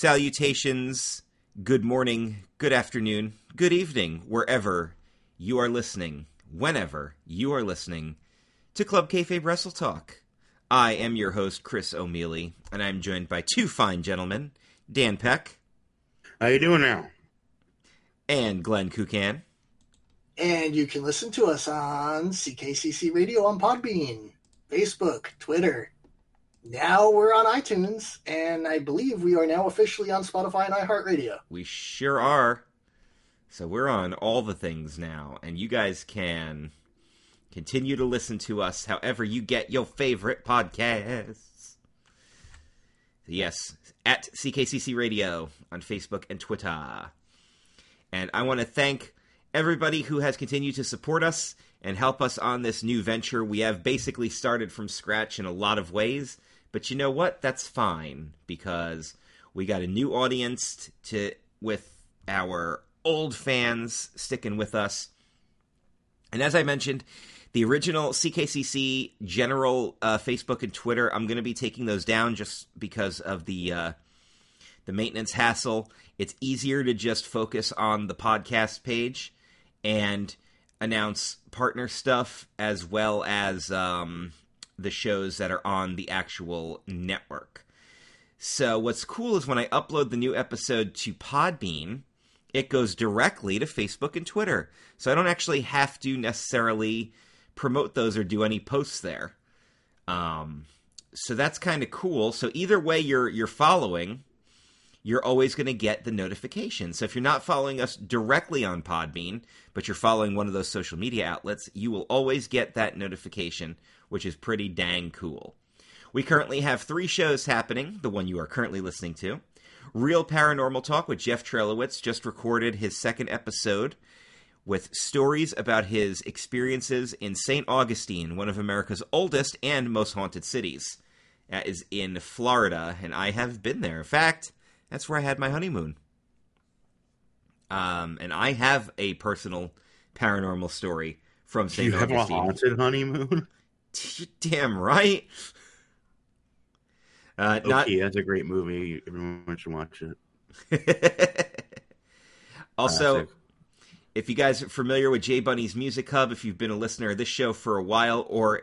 Salutations, good morning, good afternoon, good evening, wherever you are listening, whenever you are listening to Club Kayfabe Wrestle Talk. I am your host, Chris O'Mealy, and I'm joined by two fine gentlemen, Dan Peck. How you doing now? And Glenn Kukan. And you can listen to us on CKCC Radio on Podbean, Facebook, Twitter, now we're on iTunes, and I believe we are now officially on Spotify and iHeartRadio. We sure are. So we're on all the things now, and you guys can continue to listen to us however you get your favorite podcasts. Yes, at CKCC Radio on Facebook and Twitter. And I want to thank everybody who has continued to support us and help us on this new venture. We have basically started from scratch in a lot of ways but you know what? That's fine because we got a new audience to with our old fans sticking with us. And as I mentioned, the original CKCC general uh, Facebook and Twitter, I'm going to be taking those down just because of the uh, the maintenance hassle. It's easier to just focus on the podcast page and announce partner stuff as well as um, the shows that are on the actual network. So what's cool is when I upload the new episode to Podbean, it goes directly to Facebook and Twitter. So I don't actually have to necessarily promote those or do any posts there. Um, so that's kind of cool. So either way you're you're following, you're always going to get the notification. So if you're not following us directly on Podbean, but you're following one of those social media outlets, you will always get that notification which is pretty dang cool. We currently have three shows happening, the one you are currently listening to. Real Paranormal Talk with Jeff Trelowitz just recorded his second episode with stories about his experiences in St. Augustine, one of America's oldest and most haunted cities. That is in Florida, and I have been there. In fact, that's where I had my honeymoon. Um, and I have a personal paranormal story from St. You Augustine. have a haunted honeymoon? Damn right. Uh, not... Okay, that's a great movie. Everyone should watch it. also, Classic. if you guys are familiar with J Bunny's Music Hub, if you've been a listener of this show for a while, or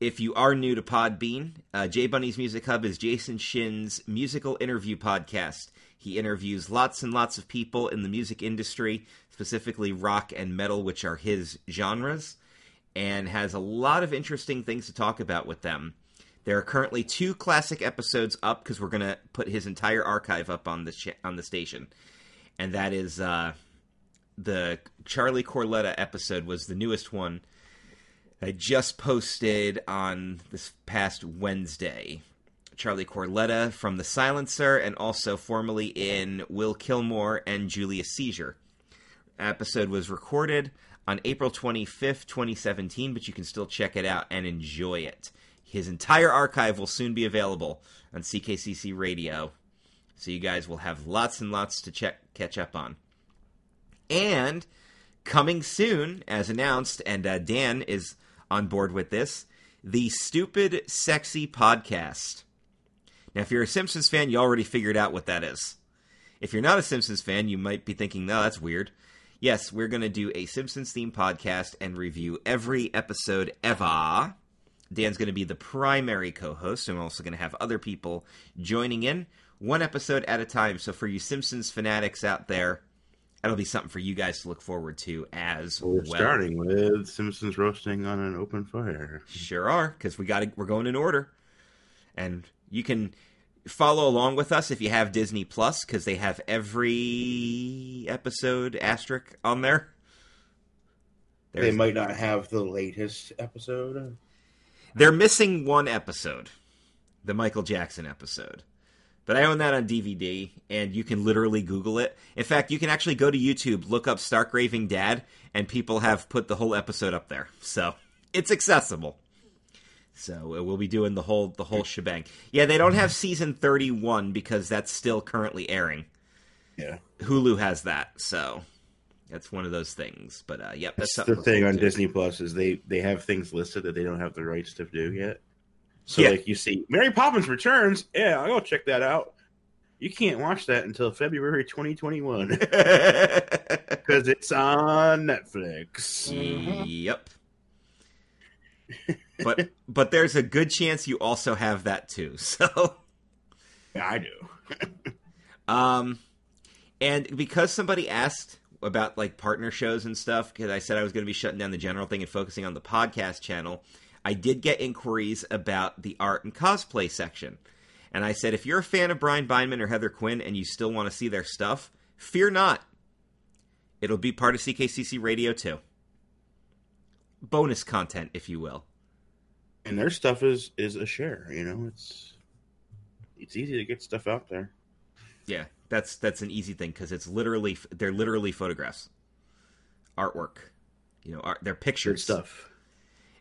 if you are new to Podbean, uh, J Bunny's Music Hub is Jason Shin's musical interview podcast. He interviews lots and lots of people in the music industry, specifically rock and metal, which are his genres and has a lot of interesting things to talk about with them. There are currently two classic episodes up because we're going to put his entire archive up on the ch- on the station, and that is uh, the Charlie Corletta episode was the newest one. I just posted on this past Wednesday. Charlie Corletta from The Silencer, and also formerly in Will Kilmore and Julius Seizure. Episode was recorded on April 25th, 2017, but you can still check it out and enjoy it. His entire archive will soon be available on CKCC Radio, so you guys will have lots and lots to check catch up on. And coming soon, as announced, and uh, Dan is on board with this, the Stupid Sexy Podcast. Now, if you're a Simpsons fan, you already figured out what that is. If you're not a Simpsons fan, you might be thinking, no, that's weird yes, we're going to do a Simpsons theme podcast and review every episode ever. Dan's going to be the primary co host, and we're also going to have other people joining in one episode at a time. So, for you Simpsons fanatics out there, that'll be something for you guys to look forward to as well. we're starting with Simpsons roasting on an open fire. Sure are, because we got we're going in order, and you can follow along with us if you have Disney Plus because they have every episode asterisk on there. There's, they might not have the latest episode. They're missing one episode, the Michael Jackson episode. But I own that on DVD, and you can literally Google it. In fact, you can actually go to YouTube, look up Stark Raving Dad, and people have put the whole episode up there. So it's accessible. So uh, we'll be doing the whole the whole shebang. Yeah, they don't have season 31 because that's still currently airing. Yeah. Hulu has that, so that's one of those things. But uh yep, that's, that's the thing on Disney Plus is they they have things listed that they don't have the rights to do yet. So yeah. like you see Mary Poppins returns, yeah, I'll go check that out. you can't watch that until February 2021 because it's on Netflix. Yep. but but there's a good chance you also have that too. So Yeah, I do. um and because somebody asked about like partner shows and stuff because I said I was going to be shutting down the general thing and focusing on the podcast channel, I did get inquiries about the art and cosplay section. And I said if you're a fan of Brian Beinman or Heather Quinn and you still want to see their stuff, fear not. It'll be part of CKCC Radio too. Bonus content, if you will. And their stuff is is a share. You know, it's it's easy to get stuff out there. Yeah, that's that's an easy thing because it's literally they're literally photographs, artwork, you know, art, they're Good pictures stuff.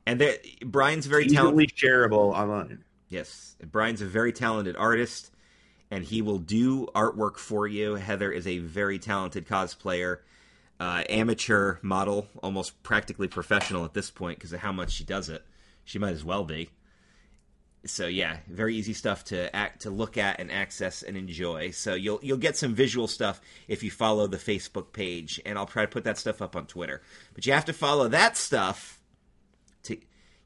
And they're- Brian's very talented. Easily shareable online. Yes, Brian's a very talented artist, and he will do artwork for you. Heather is a very talented cosplayer, uh, amateur model, almost practically professional at this point because of how much she does it. She might as well be. So yeah, very easy stuff to act to look at and access and enjoy. So you'll you'll get some visual stuff if you follow the Facebook page, and I'll try to put that stuff up on Twitter. But you have to follow that stuff to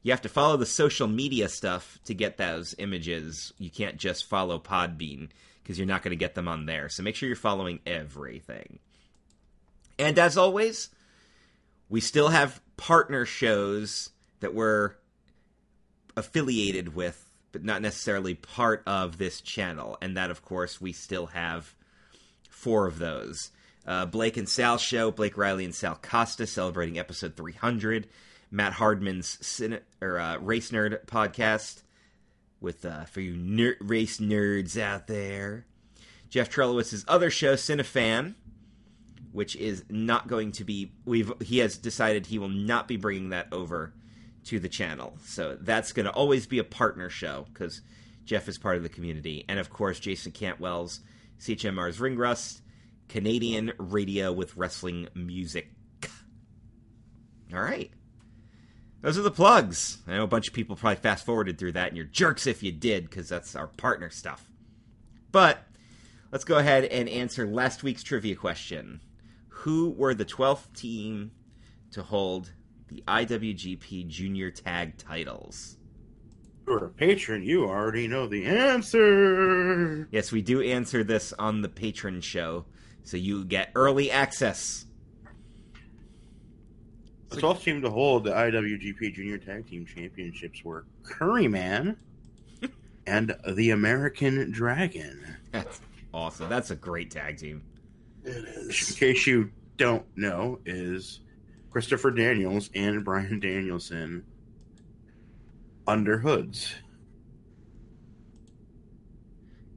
you have to follow the social media stuff to get those images. You can't just follow Podbean because you're not going to get them on there. So make sure you're following everything. And as always, we still have partner shows that we're affiliated with, but not necessarily part of this channel. And that, of course, we still have four of those. Uh, Blake and Sal show, Blake Riley and Sal Costa celebrating episode 300. Matt Hardman's Cine- or uh, Race Nerd podcast with uh, for you ner- race nerds out there. Jeff Trelowitz's other show, Cinefan, which is not going to be. We've he has decided he will not be bringing that over to the channel, so that's going to always be a partner show because Jeff is part of the community, and of course Jason Cantwell's CHMR's Ring Rust, Canadian radio with wrestling music. All right. Those are the plugs. I know a bunch of people probably fast forwarded through that, and you're jerks if you did, because that's our partner stuff. But let's go ahead and answer last week's trivia question. Who were the 12th team to hold the IWGP Junior Tag titles? You're a patron, you already know the answer. Yes, we do answer this on the patron show, so you get early access. The 12th team to hold the IWGP Junior Tag Team Championships were Curryman and the American Dragon. That's awesome. That's a great tag team. It is. In case you don't know, is Christopher Daniels and Bryan Danielson under hoods.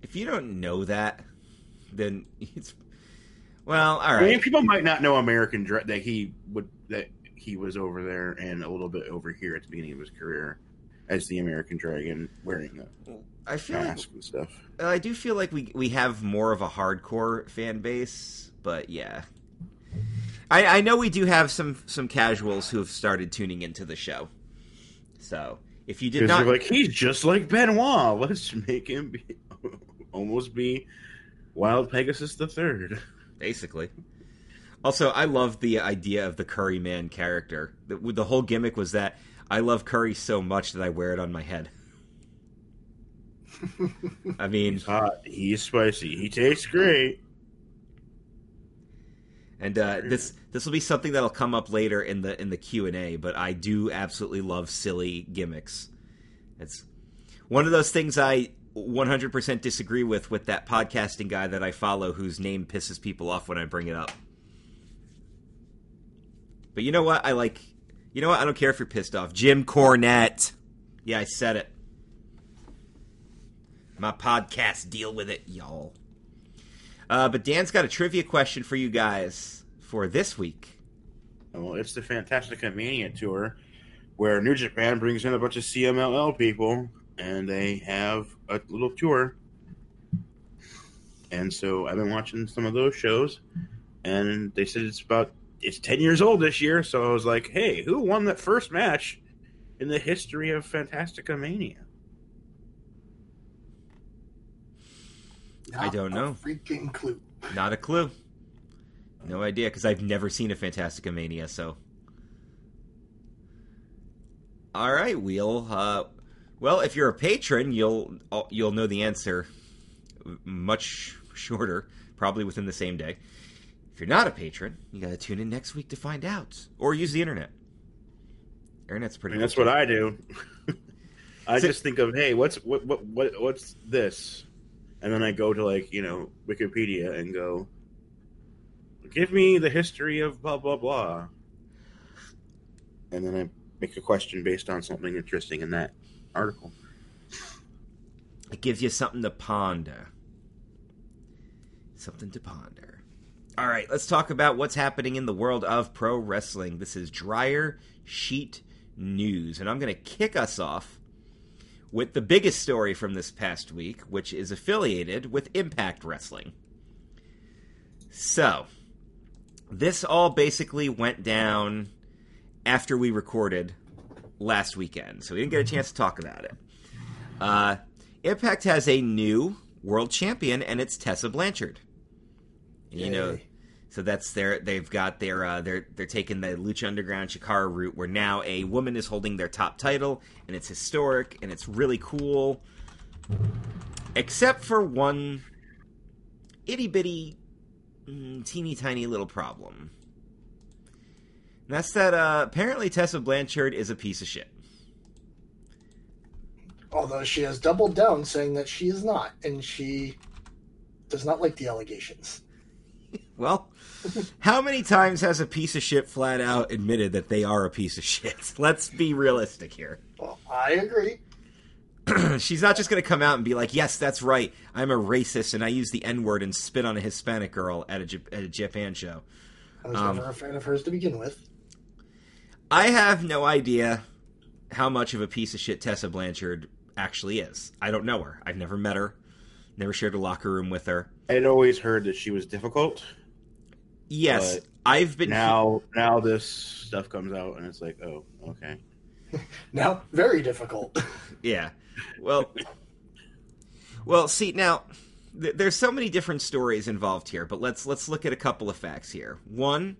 If you don't know that, then it's well, all I mean, people might not know American Dra- that he would that he was over there and a little bit over here at the beginning of his career as the American Dragon, wearing the I feel like mask and stuff. I do feel like we we have more of a hardcore fan base, but yeah. I, I know we do have some some casuals who have started tuning into the show. So if you did not, like, he's just like Benoit. Let's make him be, almost be Wild Pegasus the Third. basically. Also, I love the idea of the Curry Man character. The, the whole gimmick was that I love Curry so much that I wear it on my head. I mean, He's hot. He's spicy. He tastes great. And uh, this this will be something that'll come up later in the in the Q and A. But I do absolutely love silly gimmicks. It's one of those things I 100% disagree with with that podcasting guy that I follow, whose name pisses people off when I bring it up. But you know what? I like. You know what? I don't care if you're pissed off. Jim Cornette. Yeah, I said it. My podcast, deal with it, y'all. Uh, but Dan's got a trivia question for you guys for this week. Well, it's the Fantastica Mania tour, where New Japan brings in a bunch of CMLL people, and they have a little tour. And so I've been watching some of those shows, and they said it's about it's ten years old this year. So I was like, hey, who won that first match in the history of Fantastica Mania? Not I don't a know. Freaking clue. Not a clue. No idea, because I've never seen a Fantastica Mania, so. All right, we'll. Uh, well, if you're a patron, you'll you'll know the answer much shorter, probably within the same day. If you're not a patron, you got to tune in next week to find out, or use the internet. Internet's I pretty. mean, that's what I do. I So- just think of, hey, what's what what what what's this, and then I go to like you know Wikipedia and go, give me the history of blah blah blah, and then I make a question based on something interesting in that article. It gives you something to ponder. Something to ponder. All right, let's talk about what's happening in the world of pro wrestling. This is Dryer Sheet News, and I'm going to kick us off with the biggest story from this past week, which is affiliated with Impact Wrestling. So, this all basically went down after we recorded last weekend, so we didn't get a chance to talk about it. Uh, Impact has a new world champion, and it's Tessa Blanchard. You know. So that's their. They've got their. Uh, they're they're taking the Lucha Underground Chikara route, where now a woman is holding their top title, and it's historic and it's really cool. Except for one itty bitty, mm, teeny tiny little problem. And that's that. Uh, apparently, Tessa Blanchard is a piece of shit. Although she has doubled down saying that she is not, and she does not like the allegations. Well, how many times has a piece of shit flat out admitted that they are a piece of shit? Let's be realistic here. Well, I agree. She's not just going to come out and be like, "Yes, that's right. I'm a racist and I use the N word and spit on a Hispanic girl at a, Jap- at a Japan show." I was Um, never a fan of hers to begin with. I have no idea how much of a piece of shit Tessa Blanchard actually is. I don't know her. I've never met her. Never shared a locker room with her. I'd always heard that she was difficult. Yes, But I've been Now now this stuff comes out and it's like, oh, okay. Now, very difficult. Yeah. Well, well, see now, th- there's so many different stories involved here, but let's let's look at a couple of facts here. One,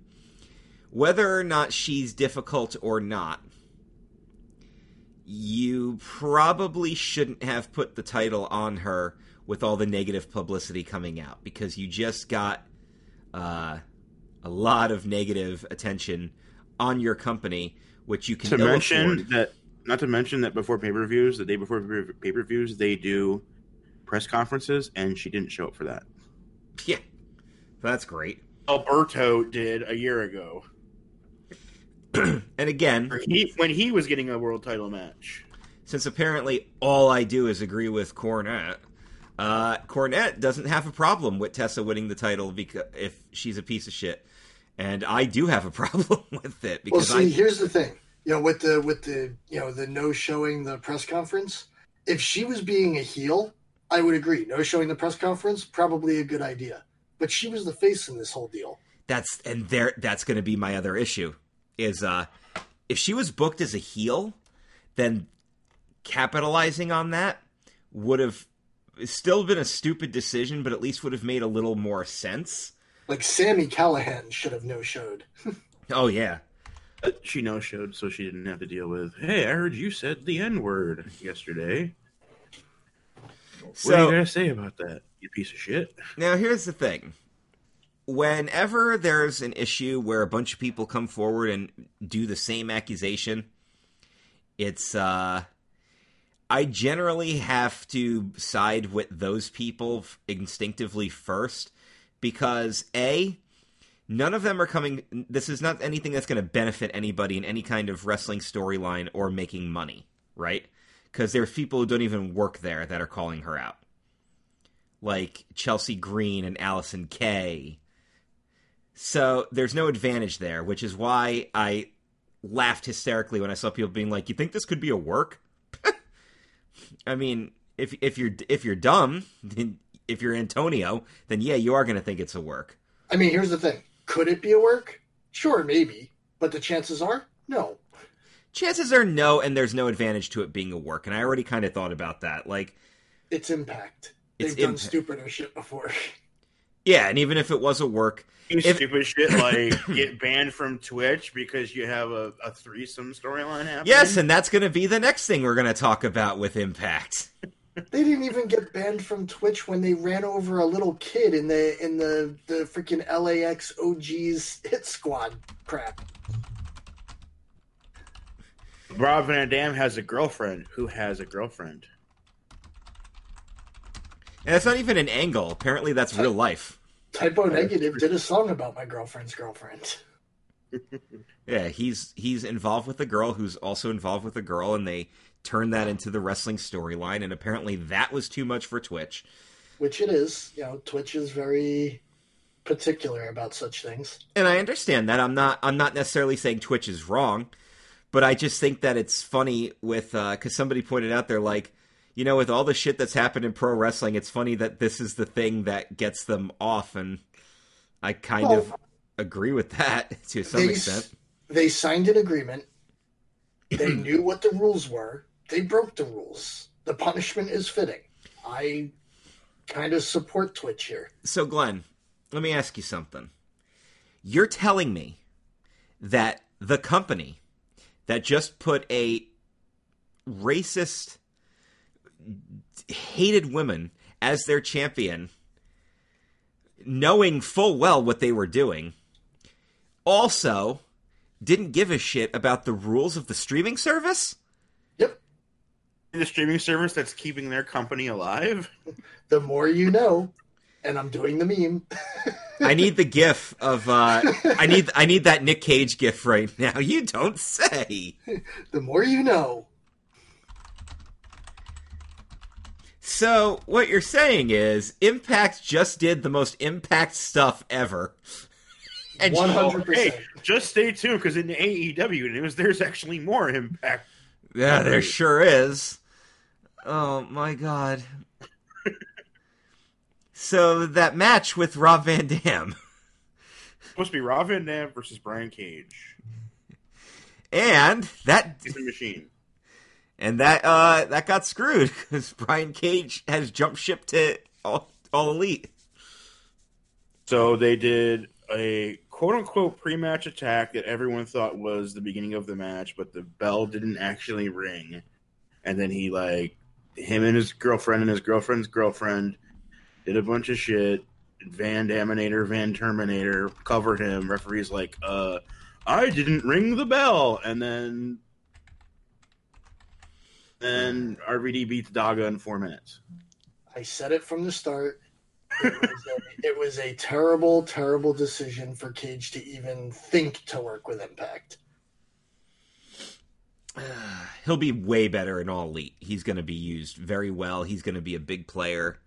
whether or not she's difficult or not, you probably shouldn't have put the title on her with all the negative publicity coming out because you just got uh, a lot of negative attention on your company, which you can to mention afford. that not to mention that before pay per views, the day before pay per views, they do press conferences, and she didn't show up for that. Yeah, that's great. Alberto did a year ago And again, he, when he was getting a world title match. since apparently all I do is agree with Cornette, uh, Cornette doesn't have a problem with Tessa winning the title because if she's a piece of shit, and I do have a problem with it well, because see, I here's the thing. You know, with the with the you know the no showing the press conference. If she was being a heel, I would agree. No showing the press conference, probably a good idea. But she was the face in this whole deal. that's and there that's going to be my other issue is uh if she was booked as a heel, then capitalizing on that would have still been a stupid decision, but at least would have made a little more sense. Like Sami Callihan should have no showed. Oh yeah. She no showed, so she didn't have to deal with. Hey, I heard you said the N word yesterday. what are you gonna say about that? You piece of shit. Now, here's the thing. Whenever there's an issue where a bunch of people come forward and do the same accusation, it's, uh, I generally have to side with those people instinctively first because, A, none of them are coming. This is not anything that's going to benefit anybody in any kind of wrestling storyline or making money, right? Because there's people who don't even work there that are calling her out like Chelsea Green and Allysin Kay. So there's no advantage there, which is why I laughed hysterically when I saw people being like, "You think this could be a work?" I mean, if if you're if you're dumb, then if you're Antonio, then yeah, you are going to think it's a work. I mean, here's the thing. Could it be a work? Sure, maybe. But the chances are no. Chances are no, and there's no advantage to it being a work. And I already kind of thought about that. Like, It's impact. It's They've done Impact. stupider shit before. Yeah, and even if it was a work, You If- stupid shit like get banned from Twitch because you have a, a threesome storyline happening. yes, and that's going to be the next thing we're going to talk about with Impact. They didn't even get banned from Twitch when they ran over a little kid in the in the the freaking LAX OGs hit squad crap. Rob Van Dam has a girlfriend who has a girlfriend. And that's not even an angle. Apparently, that's real life. Type O Negative did a song about my girlfriend's girlfriend. Yeah, he's he's involved with a girl who's also involved with a girl, and they turned that into the wrestling storyline. And apparently, that was too much for Twitch. Which it is. You know, Twitch is very particular about such things. and I understand that. I'm not. I'm not necessarily saying Twitch is wrong, but I just think that it's funny with uh because somebody pointed out there like, you know, with all the shit that's happened in pro wrestling, it's funny that this is the thing that gets them off, and I kind Well, of agree with that to some they, extent. they signed an agreement. They knew what the rules were. They broke the rules. The punishment is fitting. I kind of support Twitch here. So, Glenn, let me ask you something. You're telling me that the company that just put a racist, hated women as their champion, knowing full well what they were doing, also didn't give a shit about the rules of the streaming service? Yep. The streaming service that's keeping their company alive. The more you know, and I'm doing the meme. I need the gif of uh I need I need that Nick Cage gif right now. You don't say. the more you know. So what you're saying is Impact just did the most Impact stuff ever. And One you- hundred Hey, percent. just stay tuned because in the AEW news, there's actually more impact. yeah, there sure is. Oh my god. so that match with Rob Van Dam supposed to be Rob Van Dam versus Brian Cage. and that He's a machine. and that uh that got screwed because Brian Cage has jump ship to all, all elite. So they did a quote unquote pre match attack that everyone thought was the beginning of the match, but the bell didn't actually ring. And then he, like, him and his girlfriend and his girlfriend's girlfriend did a bunch of shit. Van Daminator, Van Terminator covered him. Referee's like, uh, I didn't ring the bell. And then. Then RVD beats Daga in four minutes. I said it from the start. It was, a, it was a terrible, terrible decision for Cage to even think to work with Impact. He'll be way better in all elite. He's going to be used very well. He's going to be a big player.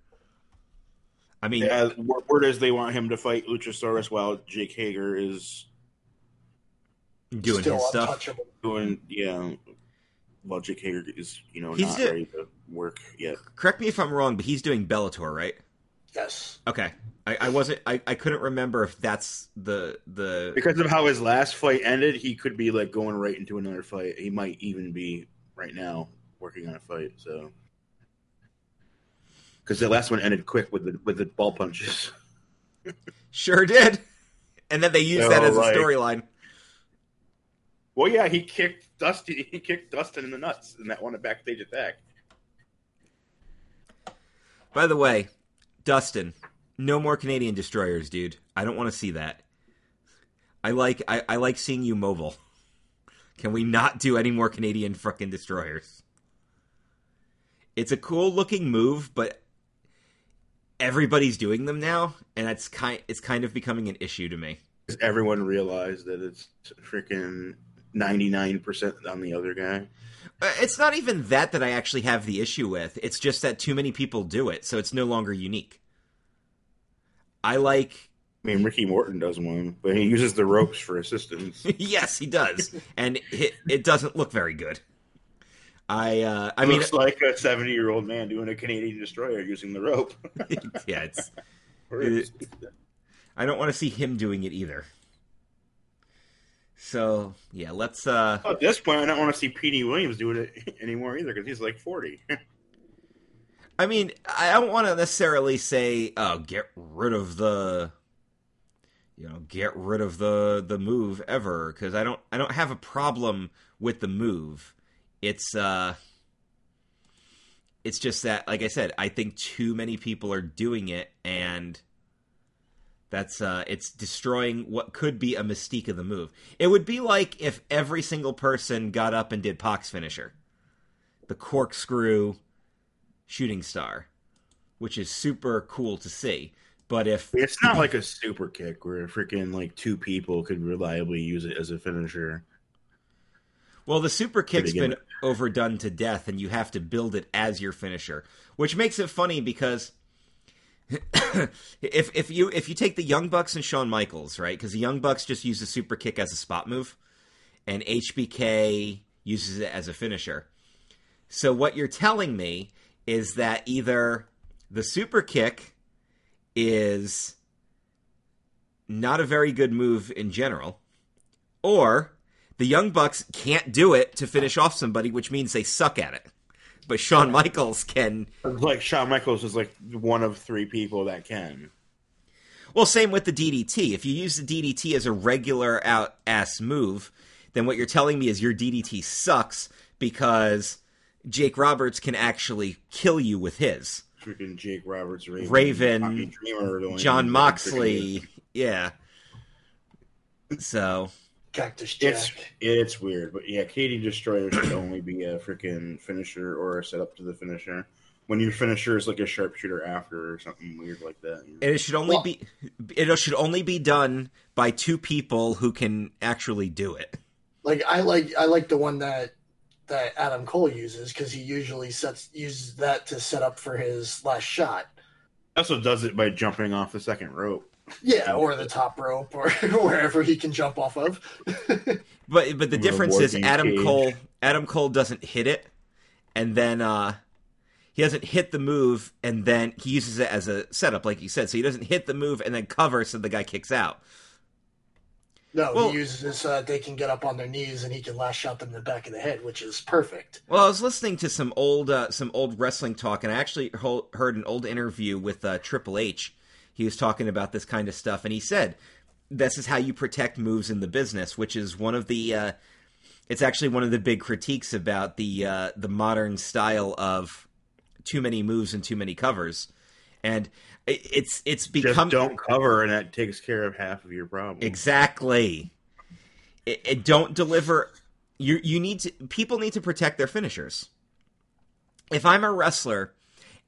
I mean, Yeah, word word is they want him to fight Luchasaurus while Jake Hager is doing his stuff. doing yeah. While Jake Hager is you know He's not do- ready to work yet. Correct me if I'm wrong, but he's doing Bellator, right? Yes. Okay, I, I wasn't. I, I couldn't remember if that's the the. Because of how his last fight ended, he could be like going right into another fight. He might even be right now working on a fight. So because the last one ended quick with the with the ball punches. Sure did, and then they used So, that oh, as a storyline. Well, yeah, he kicked Dusty. He kicked Dustin in the nuts in that one backstage attack. By the way, Dustin, no more Canadian destroyers, dude. I don't want to see that. I like I, I like seeing you mobile. Can we not do any more Canadian fucking destroyers? It's a cool looking move, but everybody's doing them now, and it's kind it's kind of becoming an issue to me. Does everyone realize that it's freaking ninety nine percent on the other guy. Uh, It's not even that that I actually have the issue with. It's just that too many people do it, so it's no longer unique. I like I mean, Ricky Morton does one, but he uses the ropes for assistance. yes, he does, and it, it doesn't look very good. I uh, I I mean, looks like a seventy-year-old man doing a Canadian destroyer using the rope. yeah, it's. I don't want to see him doing it either. So yeah, let's. uh At this point, I don't want to see Petey Williams doing it anymore either because he's like forty. I mean, I don't want to necessarily say, "Oh, get rid of the." You know, get rid of the the move ever because I don't I don't have a problem with the move. It's uh it's just that like I said, I think too many people are doing it and that's uh it's destroying what could be a mystique of the move. It would be like if every single person got up and did Pac's finisher. The corkscrew shooting star, which is super cool to see. But if It's not like a super kick where freaking like two people could reliably use it as a finisher. Well, the super kick's been overdone to death, and you have to build it as your finisher, which makes it funny because if if you if you take the Young Bucks and Shawn Michaels, right? Because the Young Bucks just use the super kick as a spot move, and HBK uses it as a finisher. So what you're telling me is that either the super kick is not a very good move in general, or the Young Bucks can't do it to finish off somebody, which means they suck at it. But Shawn Michaels can. Like Shawn Michaels is like one of three people that can. Well, same with the DDT. If you use the DDT as a regular out ass move, then what you're telling me is your DDT sucks because Jake Roberts can actually kill you with his. Freaking Jake Roberts, Raven, Raven, Dreamer, are the only John ones that freaking- Moxley, yeah. So Cactus Jack. It's it's weird, but yeah, Katie Destroyer should only be a freaking finisher or a setup to the finisher. When your finisher is like a sharpshooter after or something weird like that. you know? and it should only Well- be it should only be done by two people who can actually do it. like I like I like the one that that Adam Cole uses because he usually sets uses that to set up for his last shot. also does it by jumping off the second rope. Yeah, or the top rope, or wherever he can jump off of. But but the With a difference is Adam cage. Cole Adam Cole doesn't hit it, and then uh, he doesn't hit the move, and then he uses it as a setup, like you said. So he doesn't hit the move and then cover, so the guy kicks out. No, Well- he uses this. Uh, they can get up on their knees and he can lash out them in the back of the head, which is perfect. Well, I was listening to some old uh, some old wrestling talk, and I actually ho- heard an old interview with uh, Triple H. He was talking about this kind of stuff, and he said, "This is how you protect moves in the business," which is one of the. Uh, it's actually one of the big critiques about the uh, the modern style of too many moves and too many covers, and it's it's become Just don't cover, and that takes care of half of your problem. Exactly. It, it don't deliver. You you need to. People need to protect their finishers. If I'm a wrestler,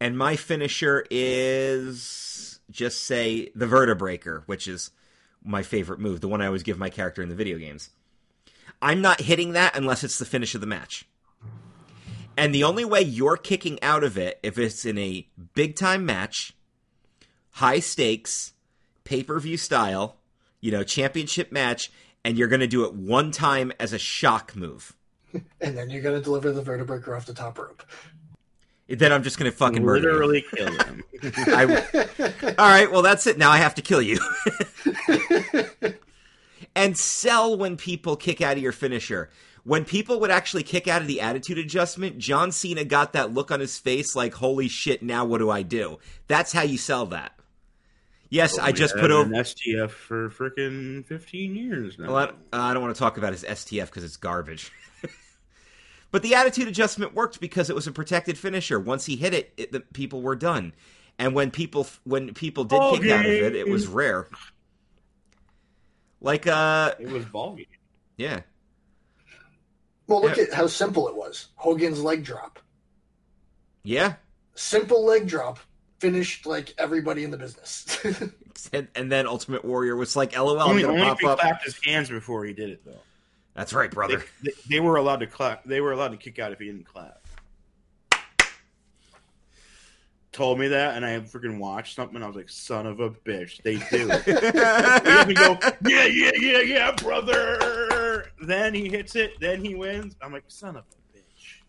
and my finisher is just say the vertebreaker, which is my favorite move, the one I always give my character in the video games. I'm not hitting that unless it's the finish of the match. And the only way you're kicking out of it if it's in a big time match, high stakes, pay per view style, you know, championship match, and you're going to do it one time as a shock move. And then you're going to deliver the vertebrae off the top rope. Then I'm just going to fucking murder you. literally kill him. I, all right, well that's it. Now I have to kill you. and sell when people kick out of your finisher. When people would actually kick out of the attitude adjustment, John Cena got that look on his face like, "Holy shit! Now what do I do?" That's how you sell that. Yes, oh, I just put over. an STF for freaking fifteen years now. Well, I I don't want to talk about his STF because it's garbage. but the attitude adjustment worked because it was a protected finisher. Once he hit it, it the people were done. And when people when people did kick out of it, it was rare. Like uh, it was ball game. yeah, Well, look Yeah. at how simple it was. Hogan's leg drop. yeah, Simple leg drop. Finished like everybody in the business. and, and then Ultimate Warrior was like, "LOL, I'm Only, gonna if pop he up." clapped his hands before he did it, though. That's right, brother. they, they were allowed to clap. They were allowed to kick out if he didn't clap. Told me that, and I freaking watched something. and I was like, "Son of a bitch, they do." we go, yeah, yeah, yeah, yeah, brother. Then he hits it. Then he wins. I'm like, son of a bitch.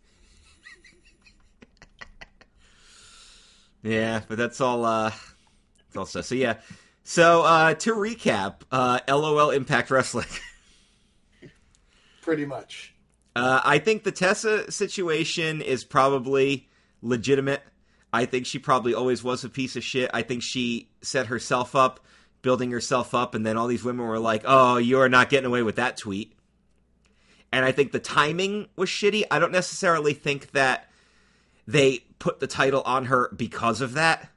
Yeah, but that's all. uh That's all stuff. So yeah. So uh to recap, uh LOL Impact Wrestling. Pretty much. Uh, I think the Tessa situation is probably legitimate. I think she probably always was a piece of shit. I think she set herself up, building herself up, and then all these women were like, "Oh, you are not getting away with that tweet." And I think the timing was shitty. I don't necessarily think that they put the title on her because of that.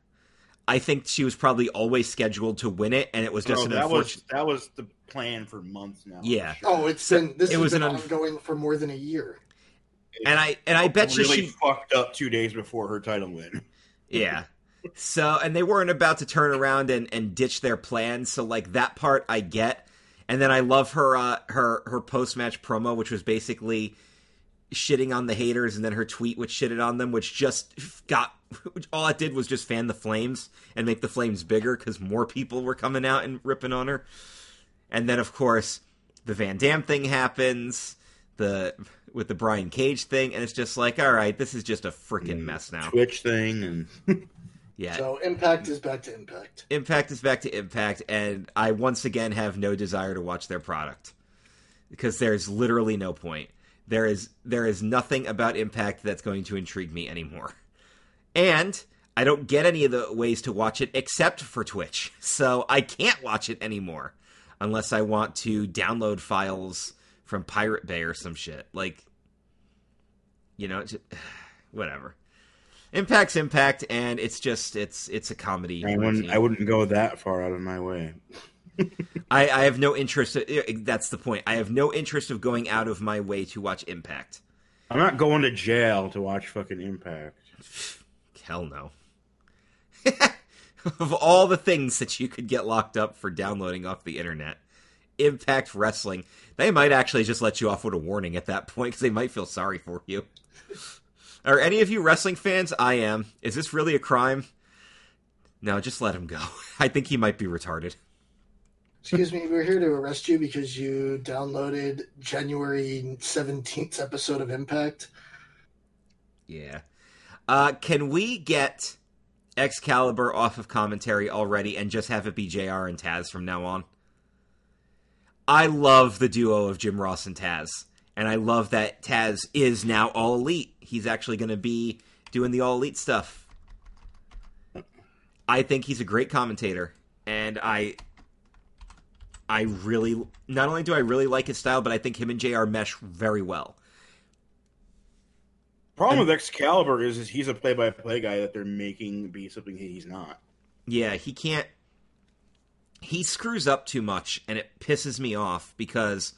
I think she was probably always scheduled to win it, and it was just Oh, an that unfortunate. was that was the plan for months now. Yeah. sure. Oh, it's been this It has was been an un- ongoing for more than a year. and I and I bet you she fucked up two days before her title win. Yeah. So, and they weren't about to turn around and, and ditch their plans. So, like that part, I get. And then I love her uh, her her post match promo, which was basically shitting on the haters, and then her tweet, which shitted on them, which just got which all it did was just fan the flames and make the flames bigger because more people were coming out and ripping on her. And then, of course, the Van Dam thing happens. The with the Brian Cage thing, and it's just like, all right, this is just a freaking Mm. mess now. Twitch thing and Yeah, So Impact is back to Impact. Impact is back to Impact, and I once again have no desire to watch their product because there's literally no point. There is there is nothing about Impact that's going to intrigue me anymore, and I don't get any of the ways to watch it except for Twitch, so I can't watch it anymore unless I want to download files from Pirate Bay or some shit. Like, you know, just, whatever. Impact's Impact, and it's just it's it's a comedy. I wouldn't routine. I wouldn't go that far out of my way. I, I have no interest. Uh, eh, that's the point. I have no interest of going out of my way to watch Impact. I'm not going to jail to watch fucking Impact. Hell no. of all the things that you could get locked up for downloading off the internet, Impact Wrestling, they might actually just let you off with a warning at that point because they might feel sorry for you. Are any of you wrestling fans? I am. Is this really a crime? No, just let him go. I think he might be retarded. Excuse me, we're here to arrest you because you downloaded January 17th episode of Impact. Yeah. Uh, can we get Excalibur off of commentary already and just have it be JR and Taz from now on? I love the duo of Jim Ross and Taz. And I love that Taz is now all elite. He's actually going to be doing the all elite stuff. I think he's a great commentator. And I. I really. Not only do I really like his style, but I think him and JR mesh very well. Problem with Excalibur is, is he's a play-by-play guy that they're making be something he's not. Yeah, he can't. He screws up too much, and it pisses me off because.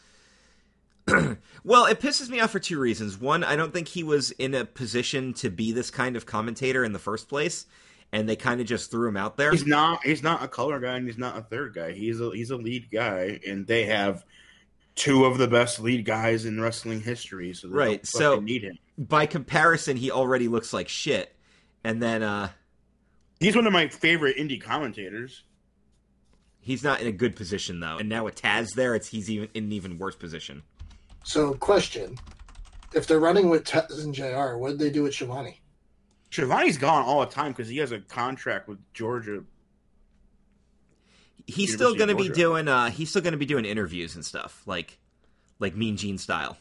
well, it pisses me off for two reasons. One, I don't think he was in a position to be this kind of commentator in the first place, and they kind of just threw him out there. He's not. He's not a color guy, and he's not a third guy. He's a he's a lead guy, and they have two of the best lead guys in wrestling history. So they Right, don't so- need him. By comparison, he already looks like shit. And then uh He's one of my favorite indie commentators. he's not in a good position though. And now with Taz there, it's he's even in an even worse position. So, question: If they're running with Taz and Jr., what did they do with Schiavone? Schiavone's gone all the time because he has a contract with Georgia. he's still going to be doing uh he's still going to be doing interviews and stuff like like mean gene style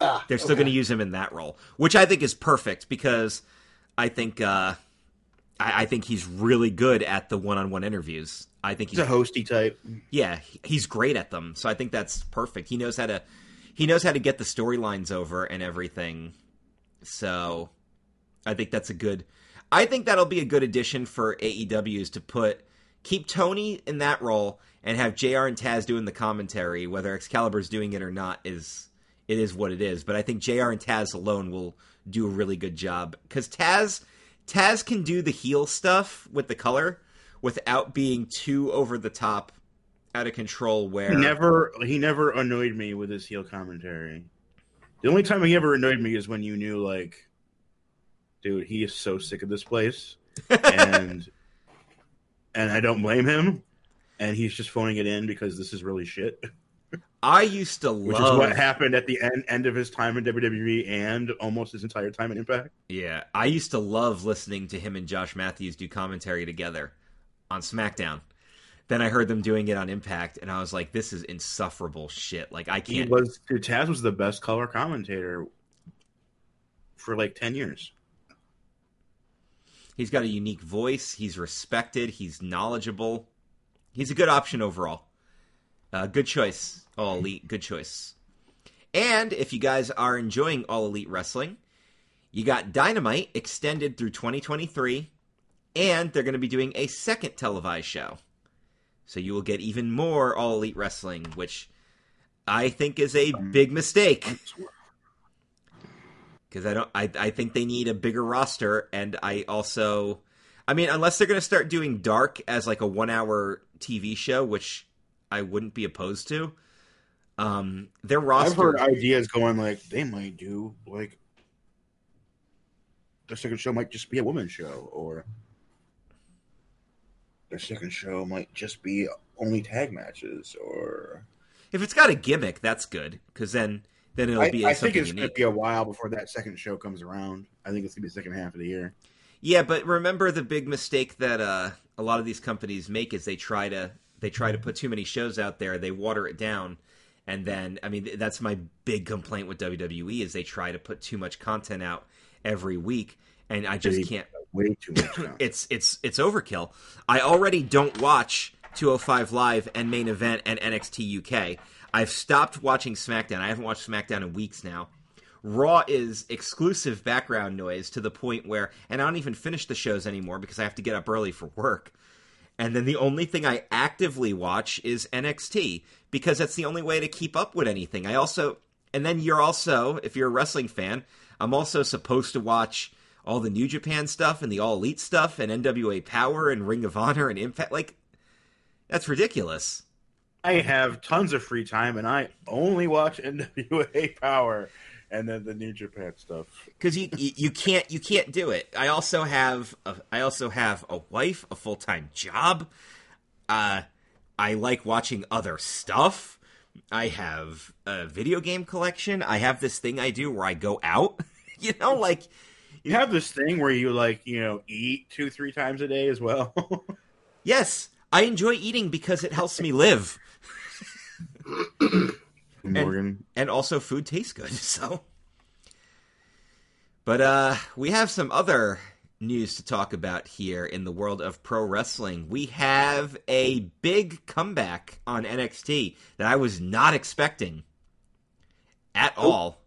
Ah, they're still okay. going to use him in that role which i think is perfect because i think uh I, I think he's really good at the one-on-one interviews i think He's he's a hosty type. yeah he's great at them so i think that's perfect he knows how to he knows how to get the storylines over and everything so i think that's a good i think that'll be a good addition for aew is to put keep tony in that role and have jr and taz doing the commentary whether excalibur's doing it or not is it is what it is but i think jr and taz alone will do a really good job because taz taz can do the heel stuff with the color without being too over the top out of control where He never he never annoyed me with his heel commentary. The only time he ever annoyed me is when you knew like, dude, he is so sick of this place, and and I don't blame him, and he's just phoning it in because this is really shit. I used to love, Which is what happened at the end end of his time in WWE and almost his entire time in Impact. Yeah, I used to love listening to him and Josh Matthews do commentary together on SmackDown. Then I heard them doing it on Impact, and I was like, "This is insufferable shit." Like I He can't. was dude, Taz was the best color commentator for like ten years. He's got a unique voice. He's respected. He's knowledgeable. He's a good option overall. Uh, good choice, All Elite. Good choice. And if you guys are enjoying All Elite Wrestling, you got Dynamite extended through 2023, and they're going to be doing a second televised show. So you will get even more All Elite Wrestling, which I think is a big mistake. Because I don't, I, I think they need a bigger roster, and I also, I mean, unless they're going to start doing Dark as like a one-hour TV show, which I wouldn't be opposed to. Um, their roster. I've heard ideas going like they might do like the second show might just be a women's show, or their second show might just be only tag matches, or if it's got a gimmick, that's good because then then it'll I, be I think it's gonna be a while before that second show comes around. I think it's going to be the second half of the year. Yeah, but remember the big mistake that uh, a lot of these companies make is they try to they try to put too many shows out there, they water it down, and then I mean that's my big complaint with WWE is they try to put too much content out every week, and I just They- can't. Way too much. It's it's it's overkill. I already don't watch 205 Live and Main Event and NXT UK. I've stopped watching SmackDown. I haven't watched SmackDown in weeks now. Raw is exclusive background noise to the point where, and I don't even finish the shows anymore because I have to get up early for work. And then the only thing I actively watch is NXT because that's the only way to keep up with anything. I also, and then you're also, if you're a wrestling fan, I'm also supposed to watch all the New Japan stuff and the All Elite stuff and NWA Power and Ring of Honor and Impact. Like, that's ridiculous. I have tons of free time, and I only watch NWA Power and then the New Japan stuff. because you, you can't you can't do it. I also have a, I also have a wife, a full time job. Uh, I like watching other stuff. I have a video game collection. I have this thing I do where I go out. you know, like You have this thing where you like, you know, eat two, three times a day as well. yes, I enjoy eating because it helps me live, Morgan. and also food tastes good. So, but uh, we have some other news to talk about here in the world of pro wrestling. We have a big comeback on NXT that I was not expecting at all.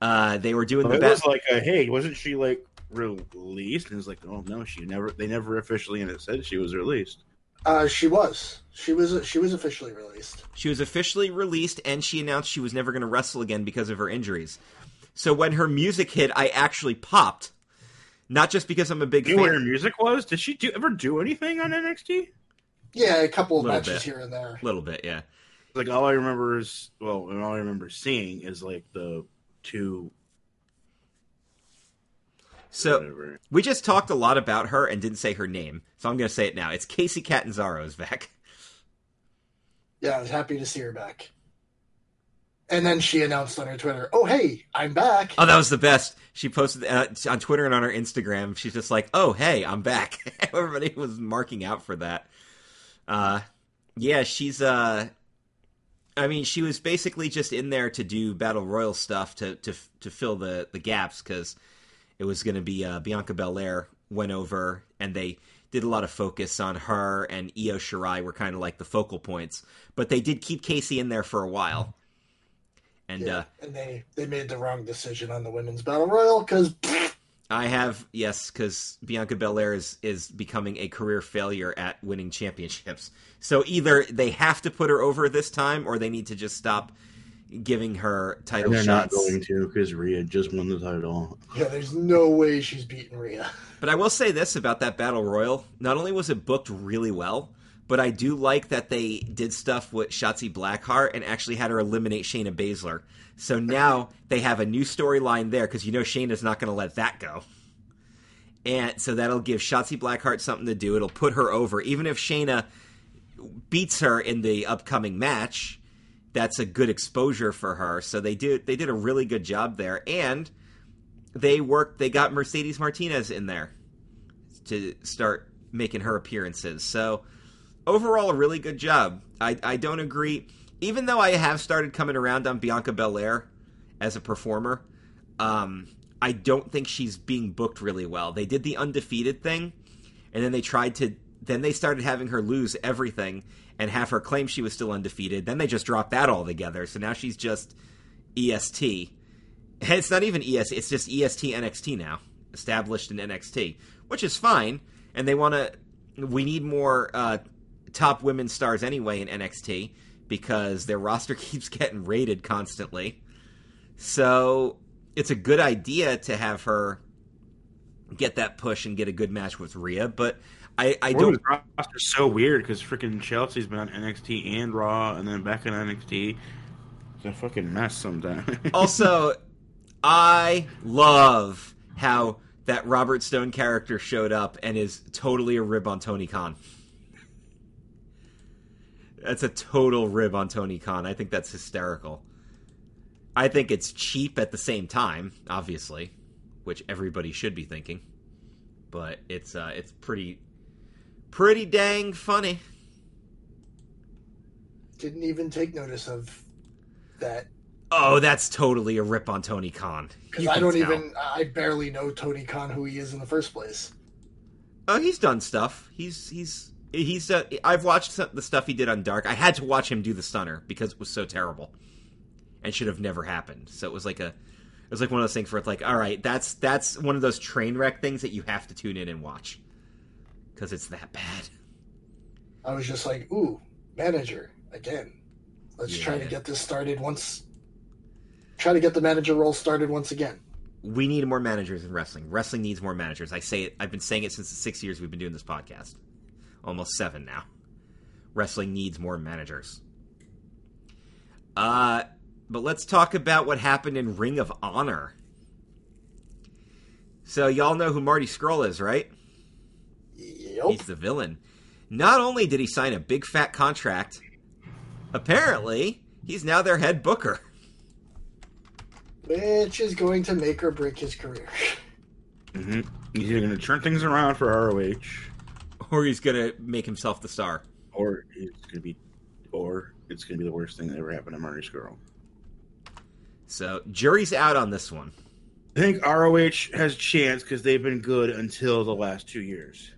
Uh, they were doing the it best. was like, a, hey, wasn't she like released? And it was like, oh no, she never. They never officially, and it said she was released. Uh, she was. She was. She was officially released. She was officially released, and she announced she was never going to wrestle again because of her injuries. So when her music hit, I actually popped. Not just because I'm a big You know what her music was? Did she do ever do anything on NXT? Yeah, a couple of Little matches bit. here and there. A little bit, yeah. Like all I remember is well, and all I remember seeing is like the two. So whatever. we just talked a lot about her and didn't say her name, so I'm going to say it now. It's Kacy Catanzaro is back. Yeah, I was happy to see her back. And then she announced on her Twitter, "Oh hey, I'm back." Oh, that was the best. She posted uh, on Twitter and on her Instagram. She's just like, "Oh, hey, I'm back." Everybody was marking out for that. Uh, yeah, she's. Uh, I mean, she was basically just in there to do battle royal stuff to to to fill the the gaps because it was going to be uh, Bianca Belair went over and they did a lot of focus on her and Io Shirai were kind of like the focal points, but they did keep Kacy in there for a while. And Yeah, uh, and they they made the wrong decision on the women's battle royal because I have yes, because Bianca Belair is is becoming a career failure at winning championships. So either they have to put her over this time, or they need to just stop giving her title And they're not going to because Rhea just won the title. yeah, there's no way she's beating Rhea. But I will say this about that battle royal: not only was it booked really well, but I do like that they did stuff with Shotzi Blackheart and actually had her eliminate Shayna Baszler. So now they have a new storyline there because you know Shayna's not going to let that go. And so that'll give Shotzi Blackheart something to do. It'll put her over, even if Shayna beats her in the upcoming match. That's a good exposure for her. So they did they did a really good job there, and they worked. They got Mercedes Martinez in there to start making her appearances. So overall, a really good job. I I don't agree, even though I have started coming around on Bianca Belair as a performer. Um, I don't think she's being booked really well. They did the undefeated thing, and then they tried to. Then they started having her lose everything and have her claim she was still undefeated. Then they just dropped that altogether. So now she's just EST. It's not even EST. It's just EST NXT now, established in NXT, which is fine. And they want to. We need more uh, top women stars anyway in NXT because their roster keeps getting rated constantly. So it's a good idea to have her get that push and get a good match with Rhea, but I, I don't. roster's so weird because freaking Chelsea's been on NXT and Raw, and then back in NXT. It's a fucking mess sometimes. Also, I love how that Robert Stone character showed up and is totally a rib on Tony Khan. That's a total rib on Tony Khan. I think that's hysterical. I think it's cheap at the same time, obviously, which everybody should be thinking. But it's uh, it's pretty pretty dang funny. Didn't even take notice of that Oh, that's totally a rip on Tony Khan. because I don't tell. even. I barely know Tony Khan who he is in the first place. Oh, he's done stuff. He's he's he's. Uh, I've watched some, the stuff he did on Dark. I had to watch him do the stunner because it was so terrible, and should have never happened. So it was like a, it was like one of those things where it's like, all right, that's that's one of those train wreck things that you have to tune in and watch because it's that bad. I was just like, ooh, manager again. Let's try to get this started once. Try to get the manager role started once again. We need more managers in wrestling. Wrestling needs more managers. I say it. I've been saying it since the six years we've been doing this podcast, almost seven now. Wrestling needs more managers. Uh, but let's talk about what happened in Ring of Honor. So y'all know who Marty Scurll is, right? Yep. He's the villain. Not only did he sign a big fat contract, apparently he's now their head booker. Which is going to make or break his career. hmm He's either going to turn things around for ROH, Or he's gonna make himself the star. or it's going to be, or it's going to be the worst thing that ever happened to Marty Scurll. So jury's out on this one. I think ROH has a chance because they've been good until the last two years.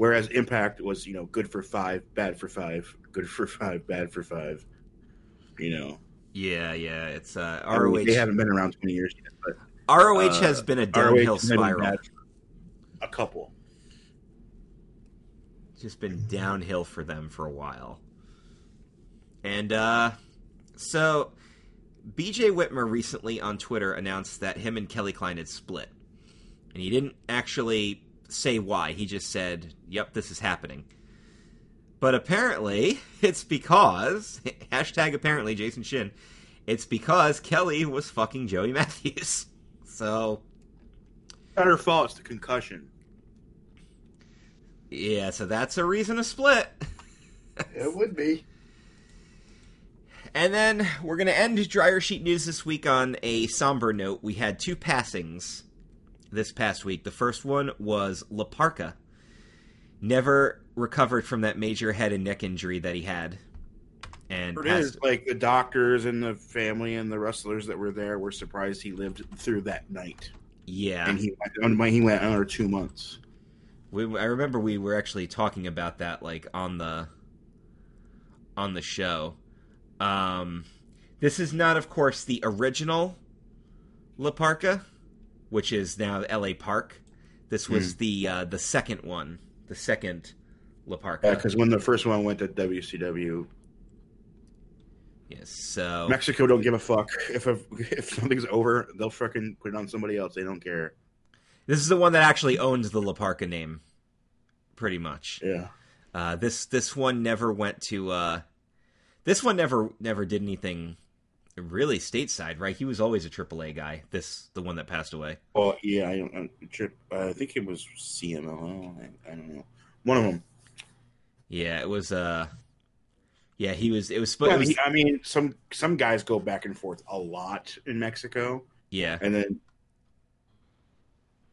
Whereas Impact was, you know, good for five, bad for five, good for five, bad for five. You know, Yeah, yeah. It's uh, I mean, ROH. they haven't been around twenty years yet, but ROH uh, has been a downhill spiral. A couple. Just been downhill for them for a while. And uh so BJ Whitmer recently on Twitter announced that him and Kelly Klein had split. And he didn't actually say why. He just said, "Yep, this is happening." But apparently, it's because hashtag apparently Jason Shin. It's because Kelly was fucking Joey Matthews. So Not her fault. It's the concussion. yeah, so that's a reason to split. It would be. And then we're going to end Dryer Sheet News this week on a somber note. We had two passings this past week. The first one was La Parca. Never recovered from that major head and neck injury that he had. And It is like the doctors and the family and the wrestlers that were there were surprised he lived through that night, yeah. and he went on. He went another two months. We, I remember we were actually talking about that like on the on the show. Um, this is not, of course, the original La Parca, which is now L.A. Park. This was the uh, the second one, the second La Parca. Because when the first one went to WCW, yes. So Mexico don't give a fuck if a, if something's over, they'll fucking put it on somebody else. They don't care. this is the one that actually owns the La Parka name, pretty much. Yeah, Uh, this this one never went to. Uh, this one never never did anything really stateside, right? He was always a AAA guy. This the one that passed away. well, yeah. I don't. I, trip, I think it was CMLL. I, I don't know. One of them. Yeah, it was. Uh, yeah, he was. It was. Well, it was he- I mean, some some guys go back and forth a lot in Mexico, yeah, and then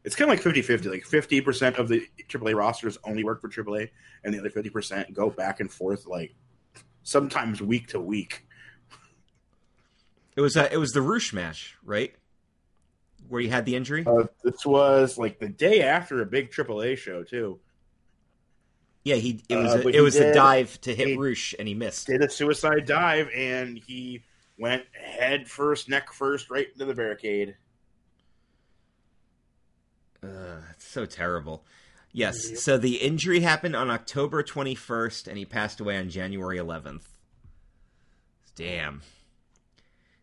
it's kind of like 50-50. Like fifty percent of the AAA rosters only work for AAA, and the other fifty percent go back and forth, like sometimes week to week. It was. Uh, it was the Rush match, right? where he had the injury? Uh, this was like the day after a big AAA show too. yeah, he it was uh, a, it was a dive to hit Rush and he missed. Did a suicide dive and he went head first, neck first, right into the barricade. Uh, it's so terrible. Yes, Yep. so the injury happened on October 21st and he passed away on January 11th. Damn.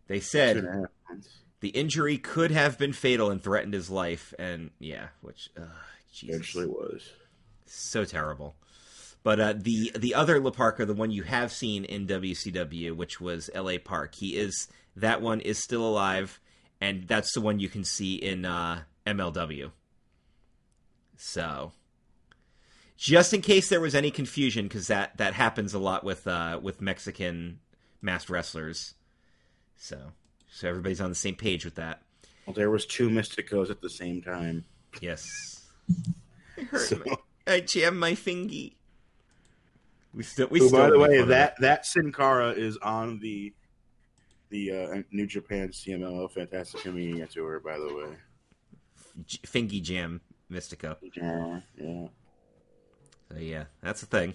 They said and a half months. the injury could have been fatal and threatened his life and yeah, which uh, Jesus. Actually, was. so terrible. But uh, the the other La Parka, the one you have seen in WCW, which was L.A. Park, he is that one is still alive, and that's the one you can see in uh, MLW. So, just in case there was any confusion, because that that happens a lot with uh, with Mexican masked wrestlers. So, so everybody's on the same page with that. Well, there was two Mysticos at the same time. Yes. It hurt So- me. I jammed my fingy. We still, we Who, still by the way, fun of that that Sin Cara is on the the uh, New Japan CMLL Fantastica Mania Tour. By the way, J- Fingy Jam Mystico. yeah, yeah. So yeah, that's the thing.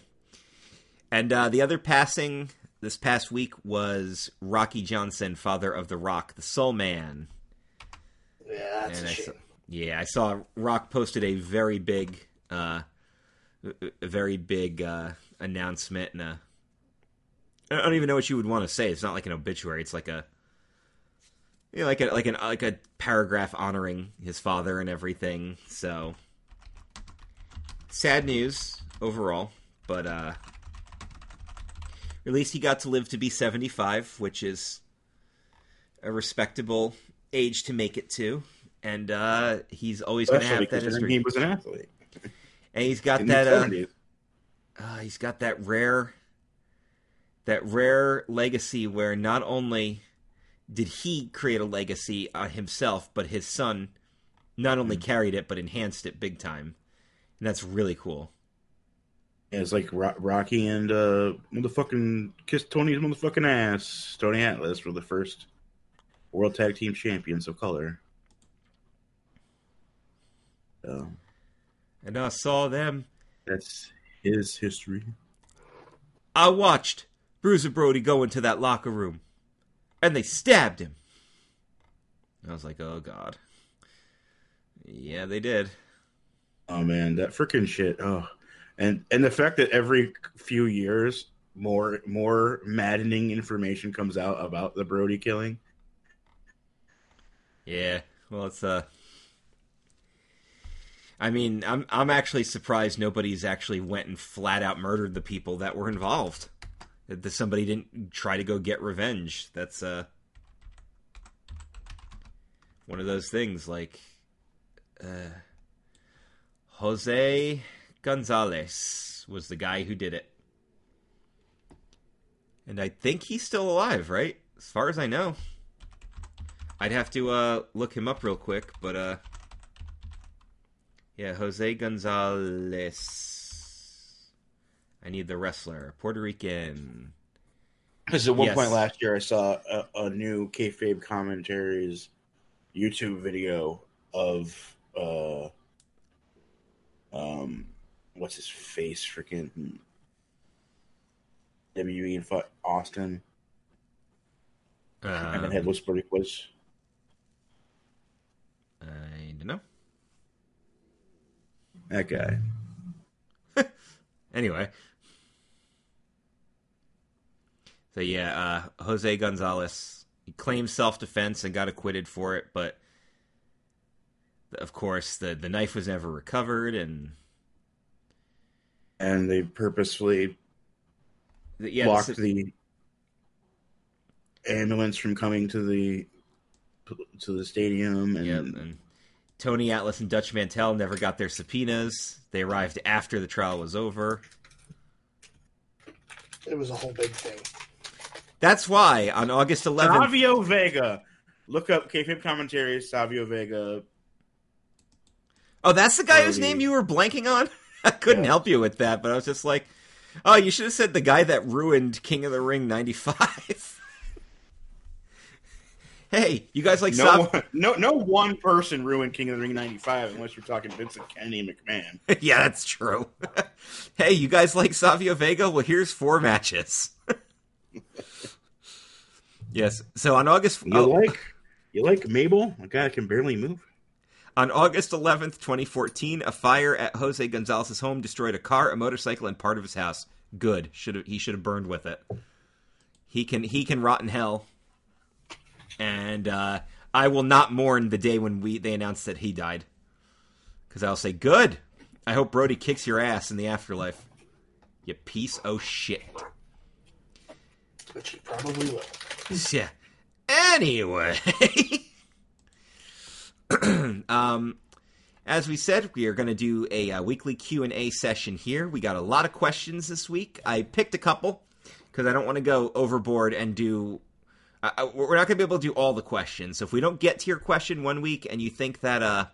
And uh, the other passing this past week was Rocky Johnson, father of the Rock, the Soul Man. Yeah, that's And a I shame. saw, yeah, I saw Rock posted a very big, uh, a very big uh, announcement and a. I don't even know what you would want to say. It's not like an obituary. It's like a, you know, like a like an like a paragraph honoring his father and everything. So sad news overall, but uh, at least he got to live to be seventy five, which is a respectable age to make it to, and uh, he's always going to have that history. he was an athlete And he's got in that. Uh, uh, he's got that rare, that rare legacy where not only did he create a legacy uh, himself, but his son not only Mm. carried it but enhanced it big time, and that's really cool. It's like Ro- Rocky and uh, motherfucking Kiss Tony's motherfucking ass. Tony Atlas were the first World Tag Team Champions of color. So And I saw them. that's his history. I watched Bruiser Brody go into that locker room, and they stabbed him. I was like, oh god. Yeah, they did. Oh man, that freaking shit. Oh, and and the fact that every few years more more maddening information comes out about the Brody killing. Yeah. Well, it's uh I mean, I'm I'm actually surprised nobody's actually went and flat out murdered the people that were involved. That somebody didn't try to go get revenge. That's uh one of those things like uh Jose Gonzalez was the guy who did it. And I think he's still alive, right? As far as I know. I'd have to uh, look him up real quick, but uh, yeah, Jose Gonzalez. I need the wrestler, Puerto Rican. Because at one Yes. point last year, I saw a, a new kayfabe commentaries YouTube video of uh, um, what's his face, freaking WE and fought Austin, and then Um, Headless Ridiculous. I don't know. That guy. Anyway, so yeah, uh, Jose Gonzalez he claimed self-defense and got acquitted for it, but of course the the knife was never recovered, and And they purposefully the, yeah, blocked this- the ambulance from coming to the to the stadium and Yep, and Tony Atlas and Dutch Mantell never got their subpoenas. They arrived after the trial was over. It was a whole big thing. That's why on August 11th, Savio Vega. Look up kayfabe commentary. Savio Vega. oh, that's the guy whose name you were blanking on. I couldn't Yeah. help you with that, but I was just like, oh, you should have said the guy that ruined King of the Ring '95. Hey, you guys like No, Sav- one, no, no one person ruined King of the Ring '95 unless you're talking Vincent Kennedy McMahon. yeah, that's true. hey, you guys like Savio Vega? Well, here's four matches. yes. So on August You oh, like you like Mabel, a guy that can barely move. On August 11th, 2014, a fire at Jose Gonzalez's home destroyed a car, a motorcycle, and part of his house. Good. Should he should have burned with it. He can he can rot in hell. And uh, I will not mourn the day when we they announced that he died. Because I'll say, good. I hope Brody kicks your ass in the afterlife. You piece of shit. Which he probably will. Yeah. Anyway, um, as we said, we are going to do a, uh weekly Q and A session here. We got a lot of questions this week. I picked a couple because I don't want to go overboard and do. Uh, uh, we're not going to be able to do all the questions. So if we don't get to your question one week and you think that uh,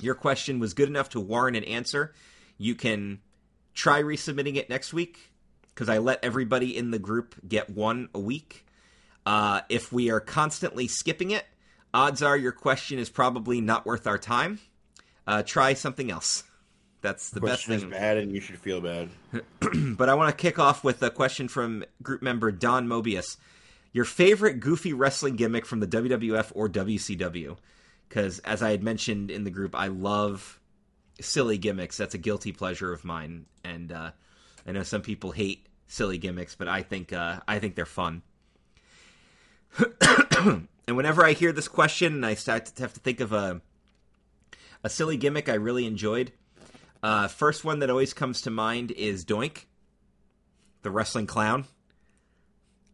your question was good enough to warrant an answer, you can try resubmitting it next week because I let everybody in the group get one a week. Uh, if we are constantly skipping it, odds are your question is probably not worth our time. Uh, try something else. That's the Question best thing. Question is bad, and you should feel bad. But I want to kick off with a question from group member Don Mobius. Your favorite goofy wrestling gimmick from the WWF or WCW? Because as I had mentioned in the group, I love silly gimmicks. That's a guilty pleasure of mine, and uh, I know some people hate silly gimmicks, but I think uh, I think they're fun. and whenever I hear this question, and I start to have to think of a a silly gimmick I really enjoyed. Uh, first one that always comes to mind is Doink, the wrestling clown.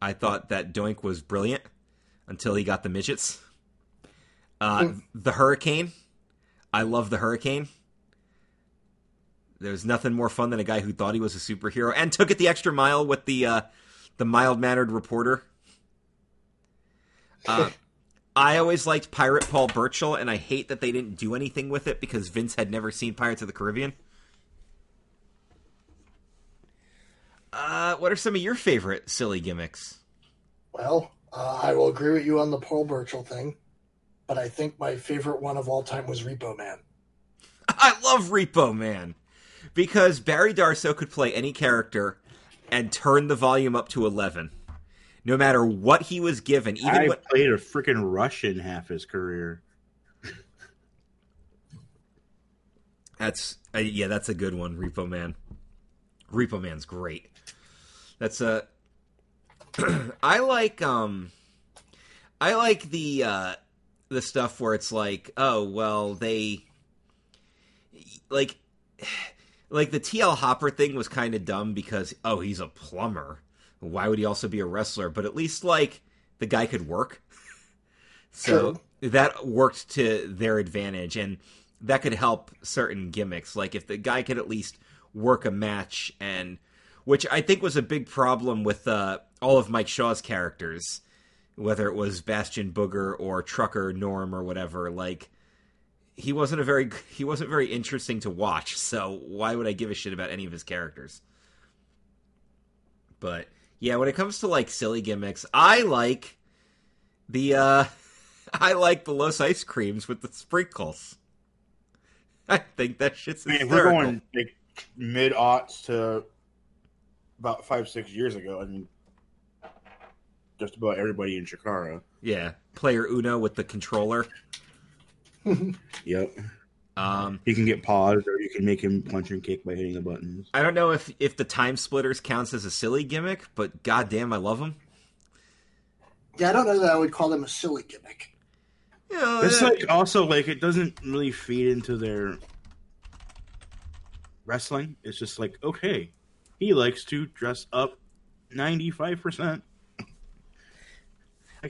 I thought that Doink was brilliant until he got the midgets. Uh, the Hurricane. I love the Hurricane. There's nothing more fun than a guy who thought he was a superhero and took it the extra mile with the uh, the mild mannered reporter. Uh, I always liked Pirate Paul Burchill, and I hate that they didn't do anything with it because Vince had never seen Pirates of the Caribbean. Uh, what are some of your favorite silly gimmicks? Well, uh, I will agree with you on the Paul Burchill thing, but I think my favorite one of all time was Repo Man. I love Repo Man because Barry Darsow could play any character and turn the volume up to 11 no matter what he was given even I when played a freaking Russian half his career. That's uh, yeah, that's a good one, Repo Man. Repo Man's great. That's a. I like um, I like the uh, the stuff where it's like, oh well, they like like the TL Hopper thing was kind of dumb because oh he's a plumber. Why would he also be a wrestler? But at least like the guy could work. So that worked to their advantage and that could help certain gimmicks like if the guy could at least work a match and which i think was a big problem with uh, all of mike shaw's characters whether it was bastion booger or trucker norm or whatever like he wasn't a very he wasn't very interesting to watch so why would i give a shit about any of his characters but yeah when it comes to like silly gimmicks i like the uh I like the Los Ice Creams with the sprinkles. I think that shit's I mean, we're going like mid aughts to about five six years ago. I mean, just about everybody in Chikara. Yeah, player Uno with the controller. Yep, Um, you can get paused, or you can make him punch and kick by hitting the buttons. I don't know if if the time splitters counts as a silly gimmick, but goddamn, I love them. Yeah, I don't know that I would call them a silly gimmick. You know, It's uh, like also like it doesn't really feed into their wrestling. It's just like okay, he likes to dress up ninety five percent.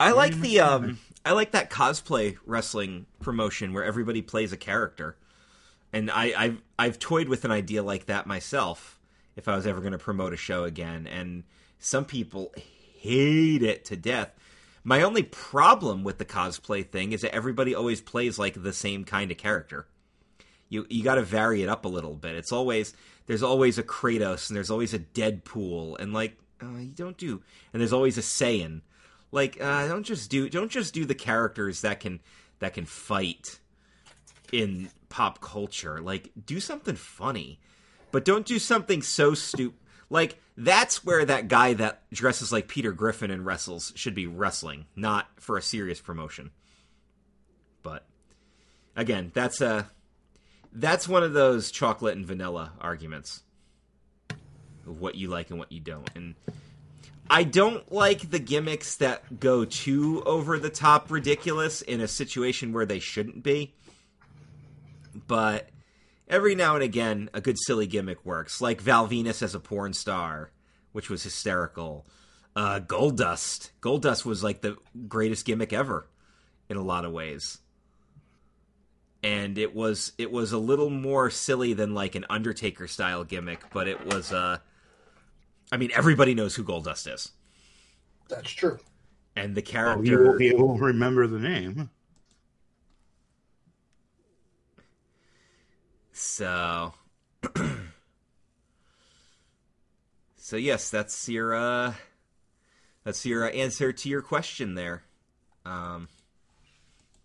I like the um, I like that cosplay wrestling promotion where everybody plays a character, and I I've I've toyed with an idea like that myself. If I was ever going to promote a show again, and some people hate it to death. My only problem with the cosplay thing is that everybody always plays like the same kind of character. You you got to vary it up a little bit. It's always there's always a Kratos and there's always a Deadpool and like uh, you don't do and there's always a Saiyan. Like, uh, don't just do don't just do the characters that can that can fight in pop culture. Like, do something funny, but don't do something so stupid. Like, that's where that guy that dresses like Peter Griffin and wrestles should be wrestling, not for a serious promotion. But again, that's a that's one of those chocolate and vanilla arguments of what you like and what you don't. And I don't like the gimmicks that go too over the top ridiculous in a situation where they shouldn't be. But every now and again, a good silly gimmick works, like Val Venis as a porn star, which was hysterical. Uh, Goldust. Goldust was like the greatest gimmick ever in a lot of ways. And it was it was a little more silly than like an Undertaker style gimmick, but it was uh I mean everybody knows who Goldust is. That's true. And the Oh, character you won't be able to remember the name. So, so yes, that's your uh, that's your uh, answer to your question there. Um,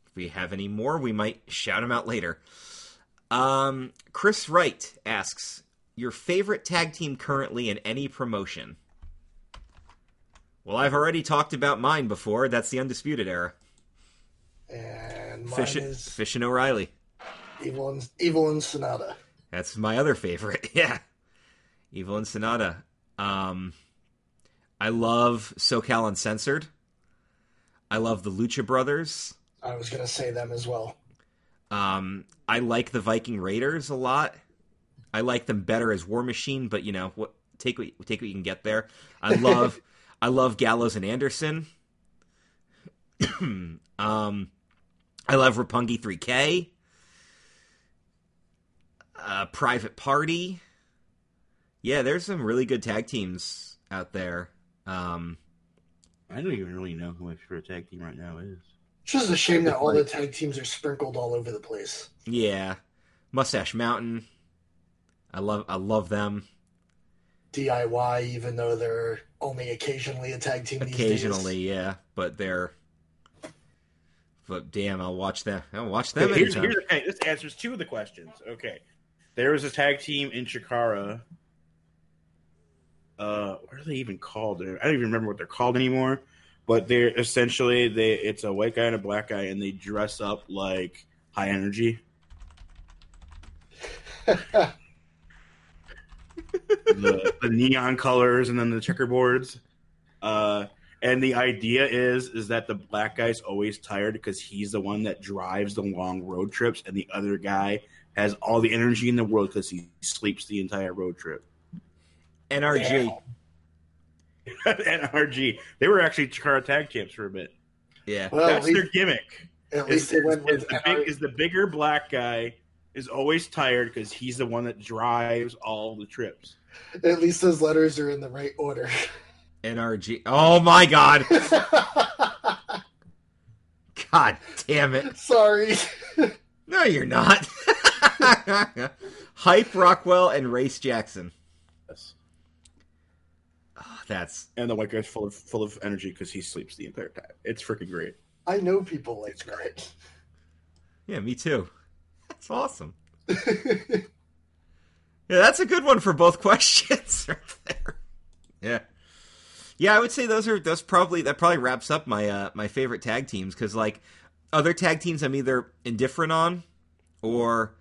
if we have any more, we might shout them out later. Um, Chris Wright asks your favorite tag team currently in any promotion. Well, I've already talked about mine before. That's the Undisputed Era. And mine Fish, is Fish and O'Reilly. Evil and Evil and Sanada. That's my other favorite. Yeah. Evil and Sanada. Um I love SoCal Uncensored. I love the Lucha Brothers. I was gonna say them as well. Um I like the Viking Raiders a lot. I like them better as War Machine, but you know, what take what take what you can get there. I love I love Gallows and Anderson. um I love Roppongi 3K. Uh, Private Party. Yeah, there's some really good tag teams out there. Um, I don't even really know who my favorite tag team right now is. It's just a shame that all the tag teams are sprinkled all over the place. yeah, Mustache Mountain. I love I love them. DIY, even though they're only occasionally a tag team. Occasionally, these days. yeah, but they're. But damn, I'll watch them. I'll watch them Okay, here's, anytime. here's, okay, this answers two of the questions. Okay. There was a tag team in Chikara. Uh, what are they even called? I don't even remember what they're called anymore. But they're essentially they it's a white guy and a black guy and they dress up like high energy. the, the neon colors and then the checkerboards. Uh, and the idea is is that the black guy's always tired because he's the one that drives the long road trips, and the other guy has all the energy in the world because he sleeps the entire road trip. NRG. NRG, they were actually Chikara tag champs for a bit. Yeah. Well, at That's their gimmick. at Is, least they went is with the big, is the bigger black guy is always tired because he's the one that drives all the trips. At least those letters are in the right order. NRG. Oh my god. God damn it. Sorry. No, you're not. Hype Rockwell and Race Jaxon. Yes. Oh, that's And the white guy's full of full of energy because he sleeps the entire time. It's freaking great. I know people like that. yeah, me too. That's awesome. Yeah, that's a good one for both questions right there. Yeah. Yeah, I would say those are those probably that probably wraps up my uh my favorite tag teams cuz like other tag teams I'm either indifferent on or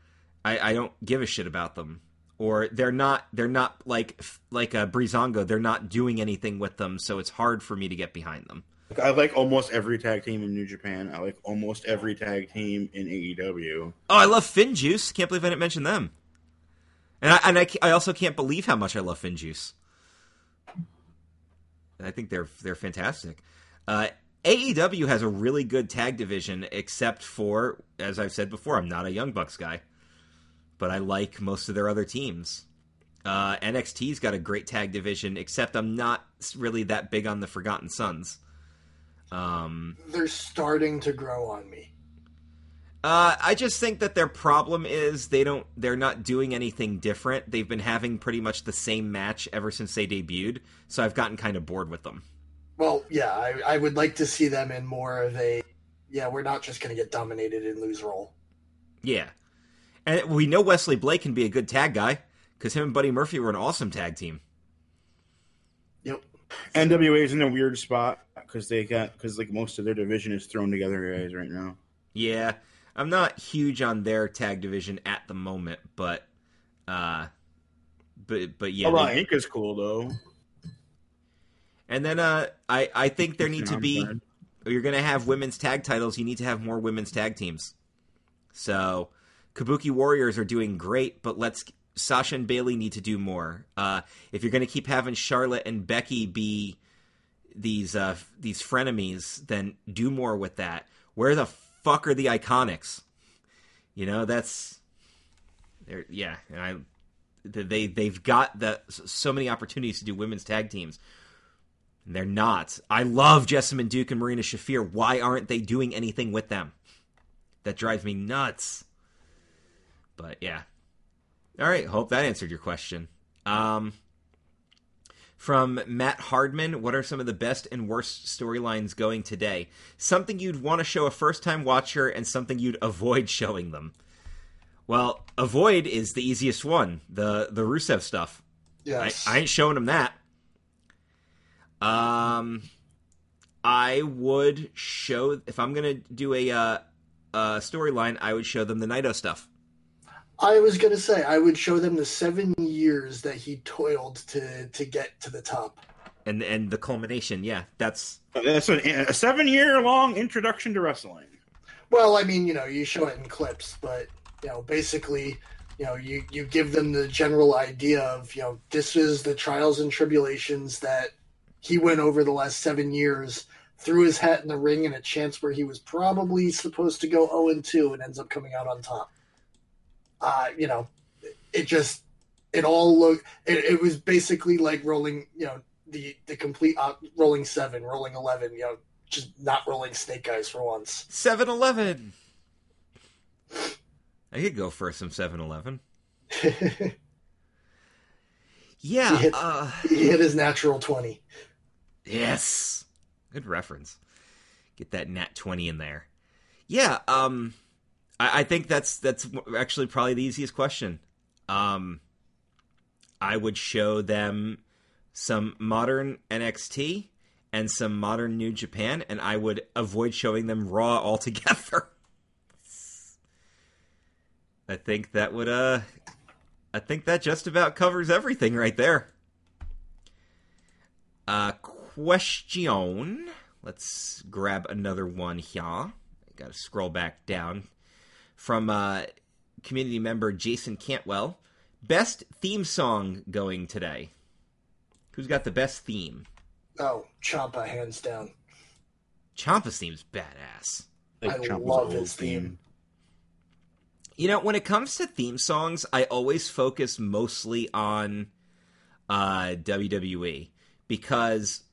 I I don't give a shit about them or they're not they're not like like a Breezango, they're not doing anything with them so it's hard for me to get behind them. I like almost every tag team in New Japan. I like almost every tag team in AEW. Oh, I love FinJuice. Can't believe I didn't mention them. And I and I, I also can't believe how much I love FinJuice. I think they're they're fantastic. Uh, AEW has a really good tag division, except for as I've said before, I'm not a Young Bucks guy, but I like most of their other teams. Uh, NXT's got a great tag division, except I'm not really that big on the Forgotten Sons. Um, They're starting to grow on me. Uh, I just think that their problem is they don't they're not doing anything different. They've been having pretty much the same match ever since they debuted, so I've gotten kind of bored with them. Well, yeah, I, I would like to see them in more of a yeah, we're not just going to get dominated and lose role. Yeah, and we know Wesley Blake can be a good tag guy because him and Buddy Murphy were an awesome tag team. Yep. NWA is in a weird spot because they got because like most of their division is thrown together guys right now. Yeah, I'm not huge on their tag division at the moment, but uh, but but yeah, Although they- Inc is cool though. and then uh, I I think there need to be glad. you're going to have women's tag titles. You need to have more women's tag teams. So Kabuki Warriors are doing great, but let's Sasha and Bailey need to do more. Uh, if you're going to keep having Charlotte and Becky be these uh, these frenemies, then do more with that. Where the fuck are the Iconics? You know that's they're yeah, and I they they've got the so many opportunities to do women's tag teams. And they're not. I love Jessamyn Duke and Marina Shafir. Why aren't they doing anything with them? That drives me nuts. But yeah. All right. Hope that answered your question. Um, from Matt Hardman, what are some of the best and worst storylines going today? Something you'd want to show a first time watcher and something you'd avoid showing them. Well, avoid is the easiest one. The the Rusev stuff. I, Yes. I ain't showing them that. Um, I would show if I'm gonna do a uh, a storyline, I would show them the Naito stuff. I was gonna say I would show them the seven years that he toiled to to get to the top. and and the culmination. Yeah, that's uh, That's a, a seven year long introduction to wrestling. Well, I mean, you know, you show it in clips, but you know, basically, you know, you you give them the general idea of you know this is the trials and tribulations that he went over the last seven years. Threw his hat in the ring in a chance where he was probably supposed to go 0 and 2 and ends up coming out on top. Uh, you know, it just it all looked it, it was basically like rolling, you know, the the complete uh, rolling 7, rolling 11, you know, just not rolling snake eyes for once. 7-Eleven. I could go for some 7-Eleven. Yeah. He hit- Uh, he hit his natural 20. yes. Good reference. Get that nat 20 in there. Yeah, um I, I think that's that's actually probably the easiest question. Um I would show them some modern NXT and some modern New Japan, and I would avoid showing them Raw altogether. I think that would uh I think that just about covers everything right there. Uh question. Let's grab another one here. Got to scroll back down from uh community member Jason Cantwell. Best theme song going today. Who's got the best theme? Oh, Ciampa, hands down. Ciampa seems badass. I Ciampa's love old his theme. You know, when it comes to theme songs, I always focus mostly on uh, WWE because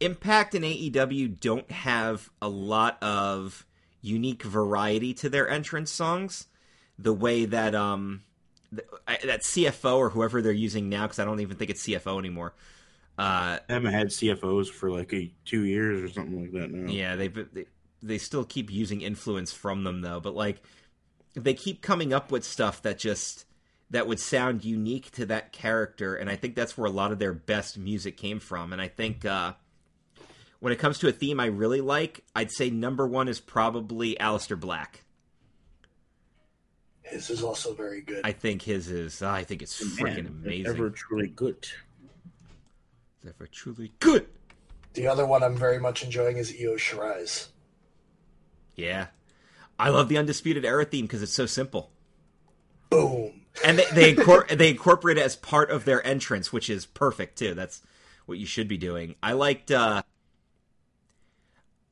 Impact and AEW don't have a lot of unique variety to their entrance songs. The way that um th- I- that CFO or whoever they're using now, because I don't even think it's CFO anymore. Uh, I haven't had CFOs for like a, two years or something like that now. Yeah, they they they still keep using influence from them though, but like they keep coming up with stuff that just that would sound unique to that character, and I think that's where a lot of their best music came from. And I think uh, when it comes to a theme I really like, I'd say number one is probably Aleister Black. His is also very good. I think his is. I think it's freaking amazing. Ever truly good. Ever truly good. The other one I'm very much enjoying is Io Shirai's. Yeah, I love the Undisputed Era theme because it's so simple. Boom. and they they, incor- they incorporate it as part of their entrance, which is perfect too. That's what you should be doing. I liked. uh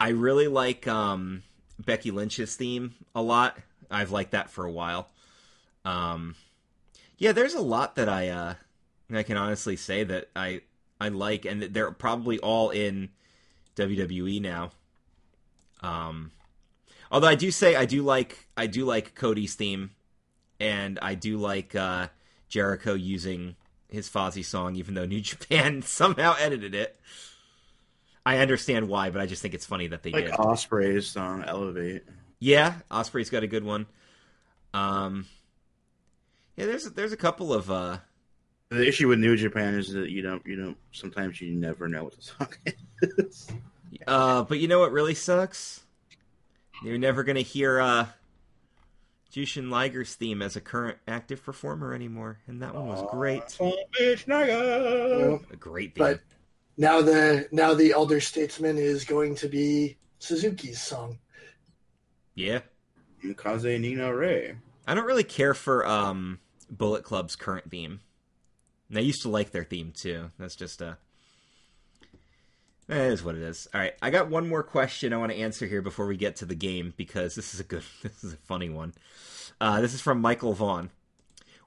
I really like um Becky Lynch's theme a lot. I've liked that for a while. Um, yeah, there's a lot that I uh I can honestly say that I I like, and they're probably all in WWE now. Um, although I do say I do like I do like Cody's theme and I do like uh, Jericho using his Fozzy song, even though New Japan somehow edited it. I understand why, but I just think it's funny that they Like did. Osprey's song "Elevate." Yeah, Osprey's got a good one. Um, yeah, there's there's a couple of uh, The issue with New Japan is that you don't, you don't. Sometimes you never know what the song is. uh, but you know what really sucks? You're never gonna hear uh, Jushin Liger's theme as a current active performer anymore, and that one was great. Son of a bitch, nigga. A great theme. But now the now the elder statesman is going to be Suzuki's song. yeah, Kaze ni Nare. I don't really care for um, Bullet Club's current theme. And I used to like their theme too. That's just uh That is what it is. All right, I got one more question I want to answer here before we get to the game because this is a good, this is a funny one. Uh, this is from Michael Vaughn.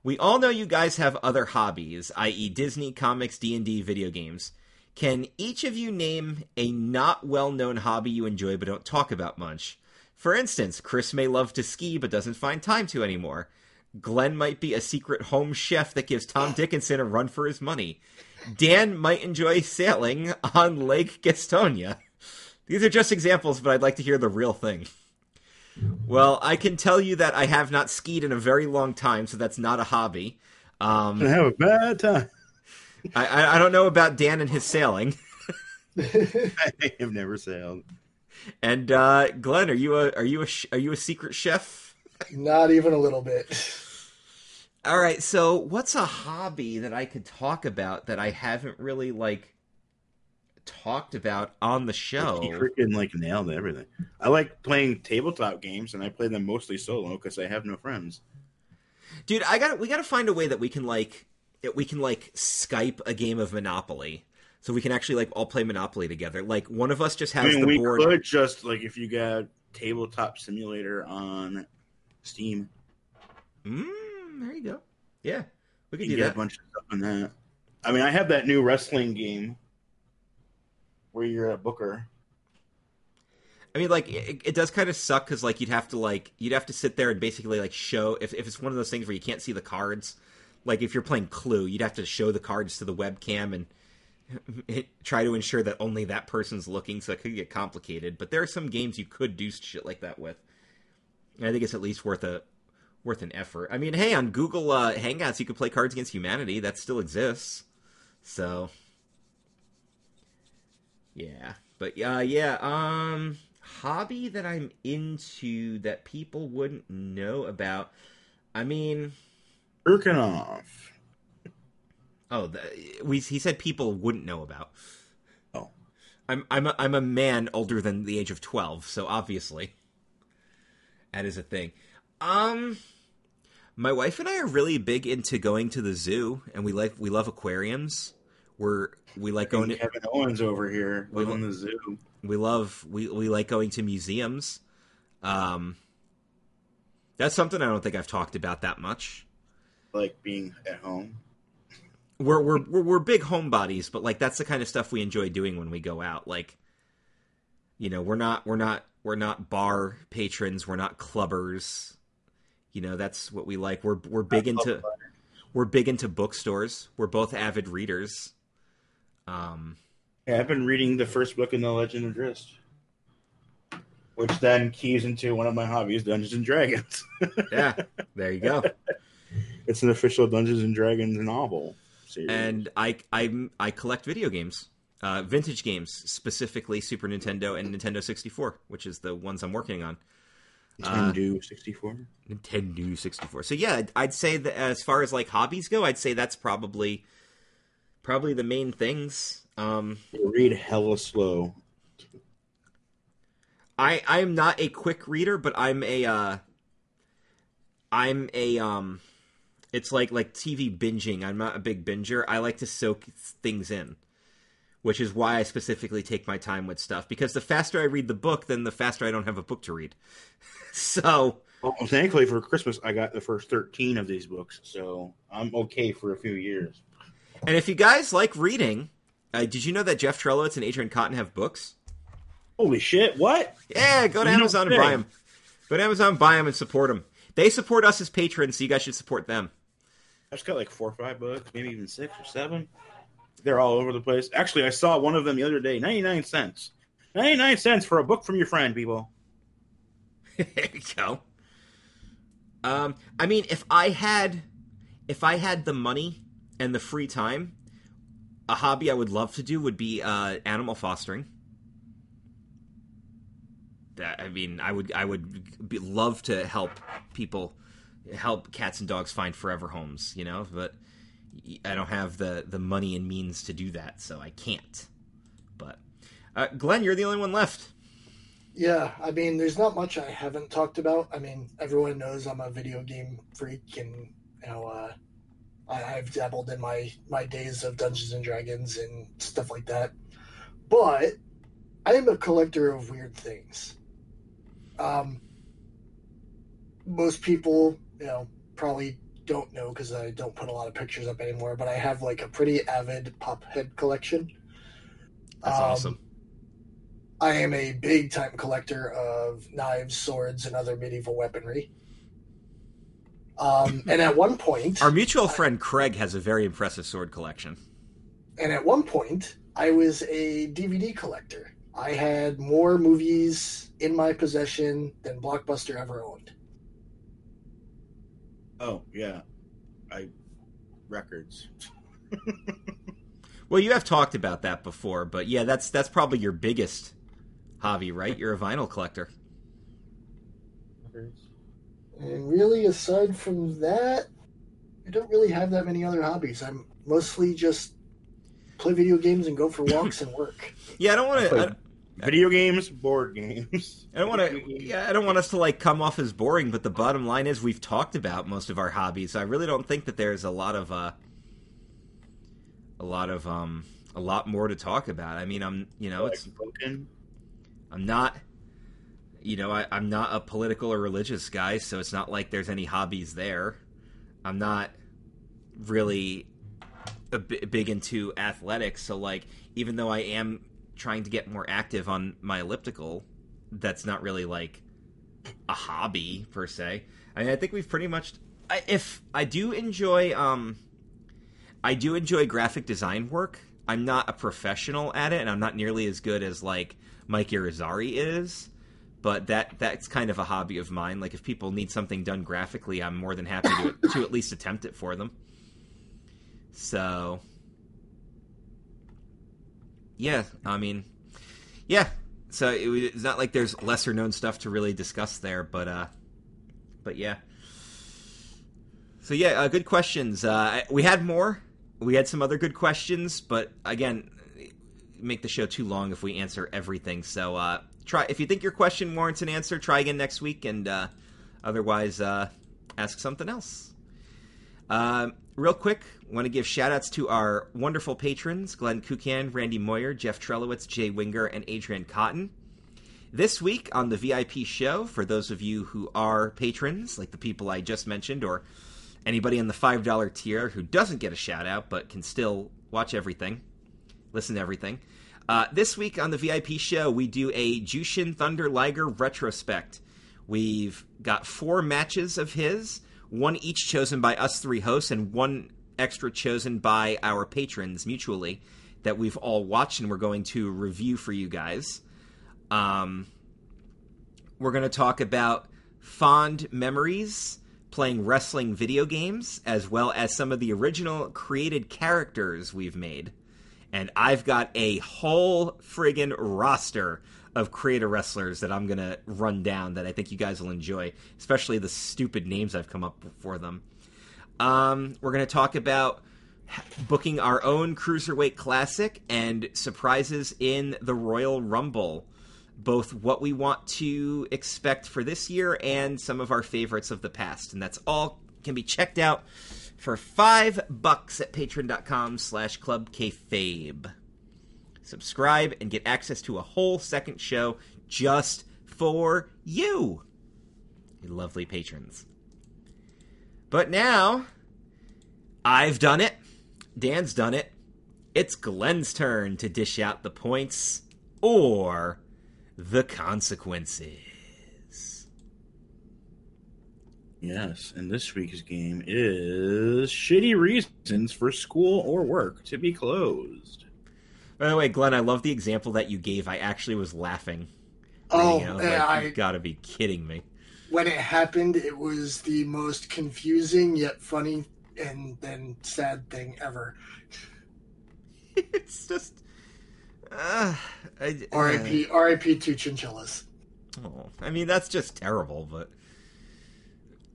We all know you guys have other hobbies, i.e., Disney, comics, D and D, video games. Can each of you name a not well-known hobby you enjoy but don't talk about much? For instance, Chris may love to ski but doesn't find time to anymore. Glenn might be a secret home chef that gives Tom Dickinson a run for his money. Dan might enjoy sailing on Lake Gastonia. These are just examples, but I'd like to hear the real thing. Well, I can tell you that I have not skied in a very long time, so that's not a hobby. Um, I have a bad time. I, I, I don't know about Dan and his sailing. I have never sailed. And uh, Glenn, are you a are you a sh- are you a secret chef? Not even a little bit. All right, so what's a hobby that I could talk about that I haven't really like talked about on the show? He freaking like nailed everything. I like playing tabletop games, and I play them mostly solo because I have no friends. Dude, I got we got to find a way that we can like we can like Skype a game of Monopoly. So we can actually like all play Monopoly together. Like one of us just has I mean, the we board. could just like if you got tabletop simulator on Steam, Mm, there you go. Yeah, we could you do get that. a bunch of stuff in that. I mean, I have that new wrestling game where you're a booker. I mean, like it, it does kind of suck because like you'd have to like you'd have to sit there and basically like show if if it's one of those things where you can't see the cards. Like if you're playing Clue, you'd have to show the cards to the webcam and try to ensure that only that person's looking. So it could get complicated. But there are some games you could do shit like that with. And I think it's at least worth a worth an effort. I mean, hey, on Google uh, Hangouts, you could play Cards Against Humanity. That still exists. So yeah, but uh, yeah, um, hobby that I'm into that people wouldn't know about. I mean, Urkanov. oh, the, we he said people wouldn't know about. Oh. I'm I'm a, I'm a man older than the age of twelve, so obviously that is a thing. Um, my wife and I are really big into going to the zoo, and we like we love aquariums. We're we like going to Kevin Owens over here We living the zoo. we love we we like going to museums. Um, that's something I don't think I've talked about that much. Like being at home. We're we're we're, we're big homebodies, but like that's the kind of stuff we enjoy doing when we go out. Like, you know, we're not we're not we're not bar patrons. We're not clubbers. You know, that's what we like. We're we're big into we're big into bookstores. We're both avid readers. Um, Yeah, I've been reading the first book in the Legend of Drizzt, which then keys into one of my hobbies, Dungeons and Dragons. yeah, there you go. It's an official Dungeons and Dragons novel series. and I I I collect video games, uh, vintage games, specifically Super Nintendo and Nintendo 64, which is the ones I'm working on. uh, Nintendo 64. Nintendo 64. So yeah, I'd- I'd say that as far as like hobbies go, I'd say that's probably probably the main things. Um, Read hella slow. I I am not a quick reader, but I'm a uh, I'm a um, it's like like TV binging. I'm not a big binger. I like to soak things in, which is why I specifically take my time with stuff. Because the faster I read the book, then the faster I don't have a book to read. so Well, thankfully for Christmas, I got the first 13 of these books, so I'm okay for a few years. And if you guys like reading, uh, did you know that Jeff Trelowitz and Adrian Cotton have books? Holy shit, what? Yeah, go to You Amazon and buy them. Go to Amazon, buy them, and support them. They support us as patrons, so you guys should support them. I've got like four or five books, maybe even six or seven. They're all over the place. Actually, I saw one of them the other day. Ninety nine cents. Ninety nine cents for a book from your friend, people. there you go. Um, I mean, if I had, if I had the money and the free time, a hobby I would love to do would be uh, animal fostering. That I mean, I would, I would be, love to help people, help cats and dogs find forever homes. You know, but I don't have the the money and means to do that, so I can't. But uh, Glenn, you're the only one left. Yeah, I mean, there's not much I haven't talked about. I mean, everyone knows I'm a video game freak, and you know, uh, I, I've dabbled in my my days of Dungeons and Dragons and stuff like that. But I am a collector of weird things. Um, most people, you know, probably don't know because I don't put a lot of pictures up anymore. But I have like a pretty avid pop head collection. That's Um, awesome. I am a big time collector of knives, swords, and other medieval weaponry. Um, and at one point, Our mutual friend Craig has a very impressive sword collection. and at one point, I was a DVD collector. I had more movies in my possession than Blockbuster ever owned. Oh yeah, I records. Well, you have talked about that before, but yeah, that's that's probably your biggest hobby, right? You're a vinyl collector. And really, aside from that, I don't really have that many other hobbies. I'm mostly just play video games and go for walks and work. Yeah, I don't want to. Video games, board games. I don't want to. Yeah, I don't want us to like come off as boring. But the bottom line is, we've talked about most of our hobbies. I really don't think that there's a lot of uh, a lot of um, a lot more to talk about. I mean, I'm you know, it's broken. I'm not, you know, I, I'm not a political or religious guy, so it's not like there's any hobbies there. I'm not really a big into athletics, so like, even though I am trying to get more active on my elliptical, that's not really like a hobby per se. I mean, I think we've pretty much. I, if I do enjoy, um, I do enjoy graphic design work. I'm not a professional at it, and I'm not nearly as good as like Mike Irizarry is. But that that's kind of a hobby of mine. Like if people need something done graphically, I'm more than happy to to at least attempt it for them. So yeah, I mean, yeah. So it, it's not like there's lesser known stuff to really discuss there, but uh, but yeah. So yeah, uh, good questions. Uh, we had more. We had some other good questions, but again, make the show too long if we answer everything. So uh, try if you think your question warrants an answer, try again next week, and uh, otherwise, uh, ask something else. Um, real quick, want to give shout outs to our wonderful patrons Glenn Kukan, Randy Moyer, Jeff Trelowitz, Jay Winger, and Adrian Cotton. This week on the VIP show, for those of you who are patrons, like the people I just mentioned, or anybody in the $5 tier who doesn't get a shout out but can still watch everything, listen to everything. Uh, this week on the VIP show, we do a Jushin Thunder Liger retrospect. We've got four matches of his, one each chosen by us three hosts, and one extra chosen by our patrons mutually that we've all watched and we're going to review for you guys. Um, we're going to talk about fond memories playing wrestling video games, as well as some of the original created characters we've made. And I've got a whole friggin' roster of creator wrestlers that I'm going to run down that I think you guys will enjoy, especially the stupid names I've come up for them. Um, we're going to talk about booking our own Cruiserweight Classic and surprises in the Royal Rumble. Both what we want to expect for this year and some of our favorites of the past. And that's all can be checked out for five bucks at patreon.com slash club kayfabe. Subscribe and get access to a whole second show just for you, you lovely patrons. But now, I've done it. Dan's done it. It's Glenn's turn to dish out the points or the consequences. Yes, and this week's game is shitty reasons for school or work to be closed. By the way, Glenn, I love the example that you gave. I actually was laughing. Oh, reading it. I like, I, you gotta be kidding me. When it happened, it was the most confusing yet funny and then sad thing ever. it's just. Uh, I, R.I.P. R.I.P. to chinchillas. Oh, I mean, that's just terrible, but.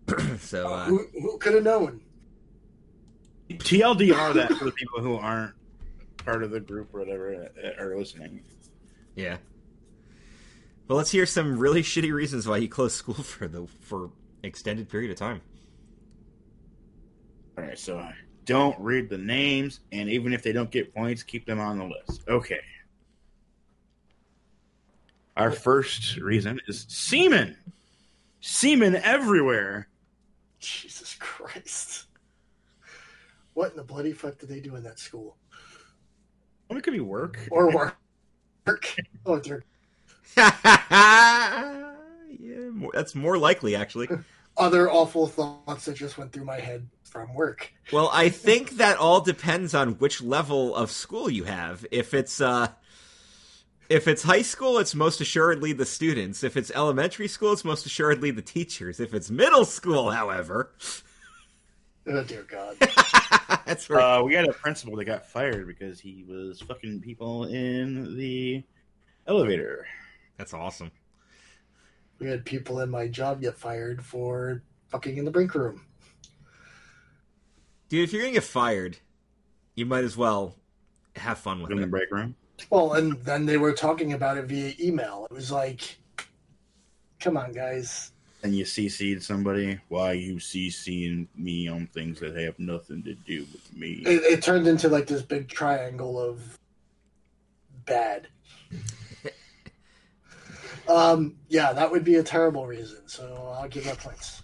so, uh, who who could have known? TLDR that for the people who aren't part of the group or whatever uh, are listening. yeah. Well, let's hear some really shitty reasons why you closed school for the for extended period of time. All right, so uh, don't read the names, and even if they don't get points, keep them on the list. Okay. Our first reason is semen. Semen everywhere. Jesus Christ! What in the bloody fuck did they do in that school Well, it could be work. or work? Oh dear. yeah, more, that's more likely, actually. Other awful thoughts that just went through my head from work. Well, I think that all depends on which level of school you have. If it's uh if it's high school, it's most assuredly the students. If it's elementary school, it's most assuredly the teachers. If it's middle school, however, Oh dear God. that's right. Uh, we got a principal that got fired because he was fucking people in the elevator. That's awesome. We had people in my job get fired for fucking in the break room. Dude, if you're gonna get fired, you might as well have fun with it. in the break room. Well, and then they were talking about it via email. It was like, come on, guys. And you CC'd somebody. Why you CCing me on things that have nothing to do with me? It, it turned into like this big triangle of bad. Um, yeah, that would be a terrible reason. So I'll give that points.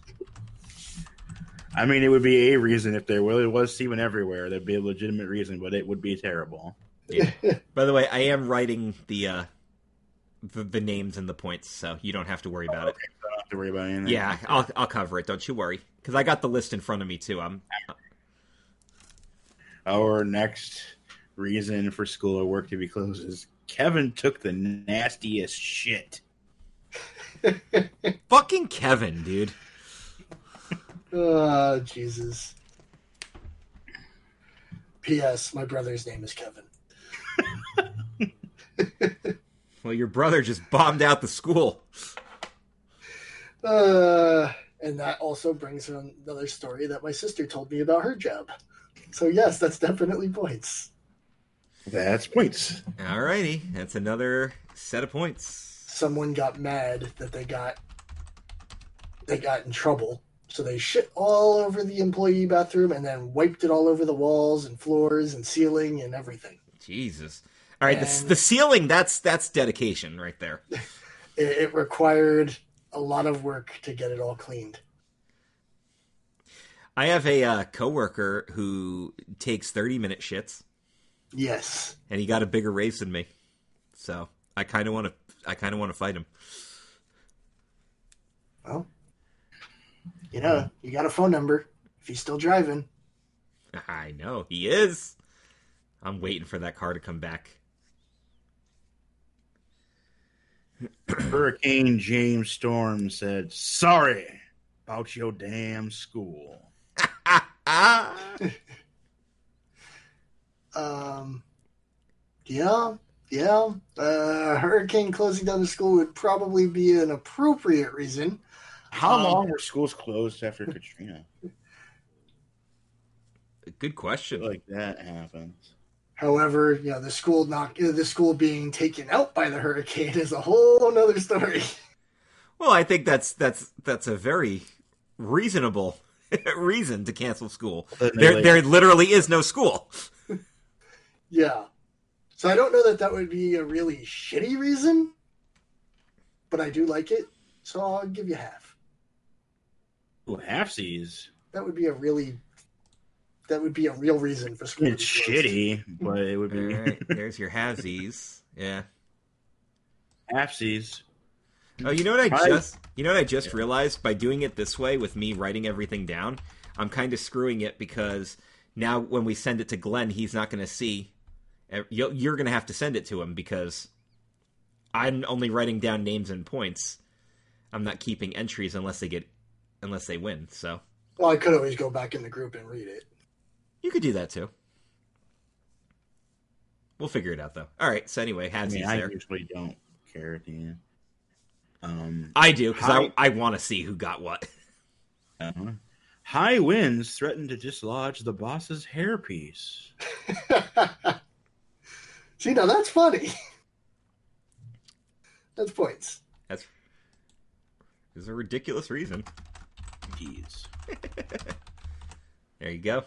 I mean, it would be a reason if there really was semen everywhere. That'd be a legitimate reason, but it would be terrible. Yeah. By the way, I am writing the uh the, the names and the points, so you don't have to worry about it. I don't have to worry about anything. Yeah, I'll I'll cover it. Don't you worry, because I got the list in front of me too. I'm Our next reason for school or work to be closed is Kevin took the nastiest shit. fucking Kevin, dude. Oh, Jesus. P.S. My brother's name is Kevin. Well, your brother just bombed out the school. Uh, and that also brings on another story that my sister told me about her job. So, yes, that's definitely points. That's points. All righty. that's another set of points. Someone got mad that they got they got in trouble so they shit all over the employee bathroom and then wiped it all over the walls and floors and ceiling and everything Jesus. All right, the, the ceiling that's that's dedication right there. it, it required a lot of work to get it all cleaned I have a uh, coworker who takes 30 minute shits yes and he got a bigger raise than me. So, I kind of want to I kind of want to fight him. well you know you got a phone number if he's still driving I know, he is. I'm waiting for that car to come back. Hurricane James Storm said, "Sorry about your damn school." Um yeah yeah uh hurricane closing down the school would probably be an appropriate reason How Um, long were schools closed after Katrina? Good question. like that happens. However, you know, the school knock the school being taken out by the hurricane is a whole another story. Well, I think that's that's that's a very reasonable reason to cancel school. But There there literally is no school. Yeah. So I don't know that that would be a really shitty reason, but I do like it. So I'll give you half. Ooh, halfsies. That would be a really that would be a real reason for school. It's shitty, but it would be right, there's your halvesies. Yeah. halfsies. Oh, you know what I I- just you know what I just realized by doing it this way with me writing everything down, I'm kind of screwing it because now when we send it to Glenn, he's not going to see. You'll- You're going to have to send it to him because I'm only writing down names and points. I'm not keeping entries unless they get unless they win. So Well, I could always go back in the group and read it. you could do that too. We'll figure it out though. All right. So anyway, I Hadsy's mean, I there. usually don't care at the end. Um, I do because I, I want to see who got what. uh-huh. High winds threaten to dislodge the boss's hairpiece. See, now that's funny. That's points. That's there's a ridiculous reason. Jeez. There you go.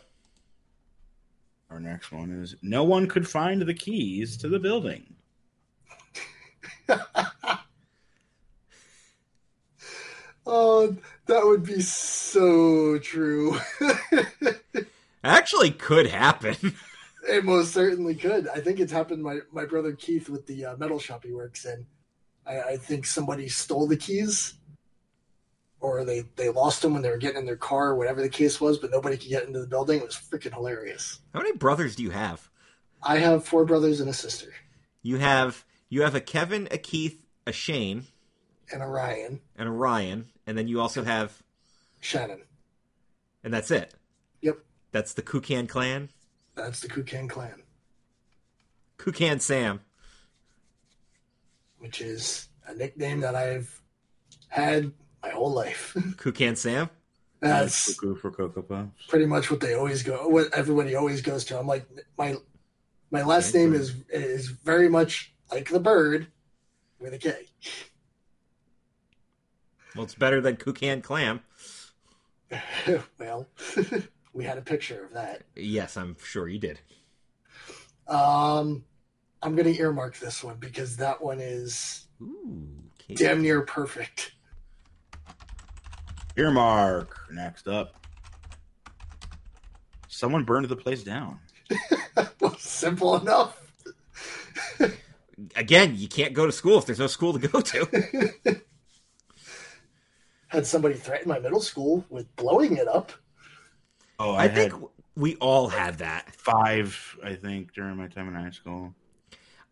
Our next one is no one could find the keys to the building. Oh, that would be so true. Actually, could happen. It most certainly could. I think it's happened. My my brother Keith with the uh, metal shop he works in. I, I think somebody stole the keys, or they they lost them when they were getting in their car, or whatever the case was. But nobody could get into the building. It was freaking hilarious. How many brothers do you have? I have four brothers and a sister, You have you have a Kevin, a Keith, a Shane, and a Ryan, and a Ryan, and then you also have, Shannon. and that's it. Yep, That's the Kukan clan. That's the Kukan clan, Kukan Sam. which is a nickname that I've had my whole life. Kukan Sam. that's Cuckoo for Cocoa Puffs. pretty much what they always go what everybody always goes to i'm like my my last Okay, name cool. is is very much like the bird with a k Well, it's better than Kukan Clam. well we had a picture of that Yes, I'm sure you did. um i'm gonna earmark this one because that one is Ooh. okay. damn near perfect Earmark. Next up. Someone burned the place down. well, simple enough Again, you can't go to school if there's no school to go to. had somebody threaten my middle school with blowing it up Oh, I, think we all had that. five, I think, during my time in high school.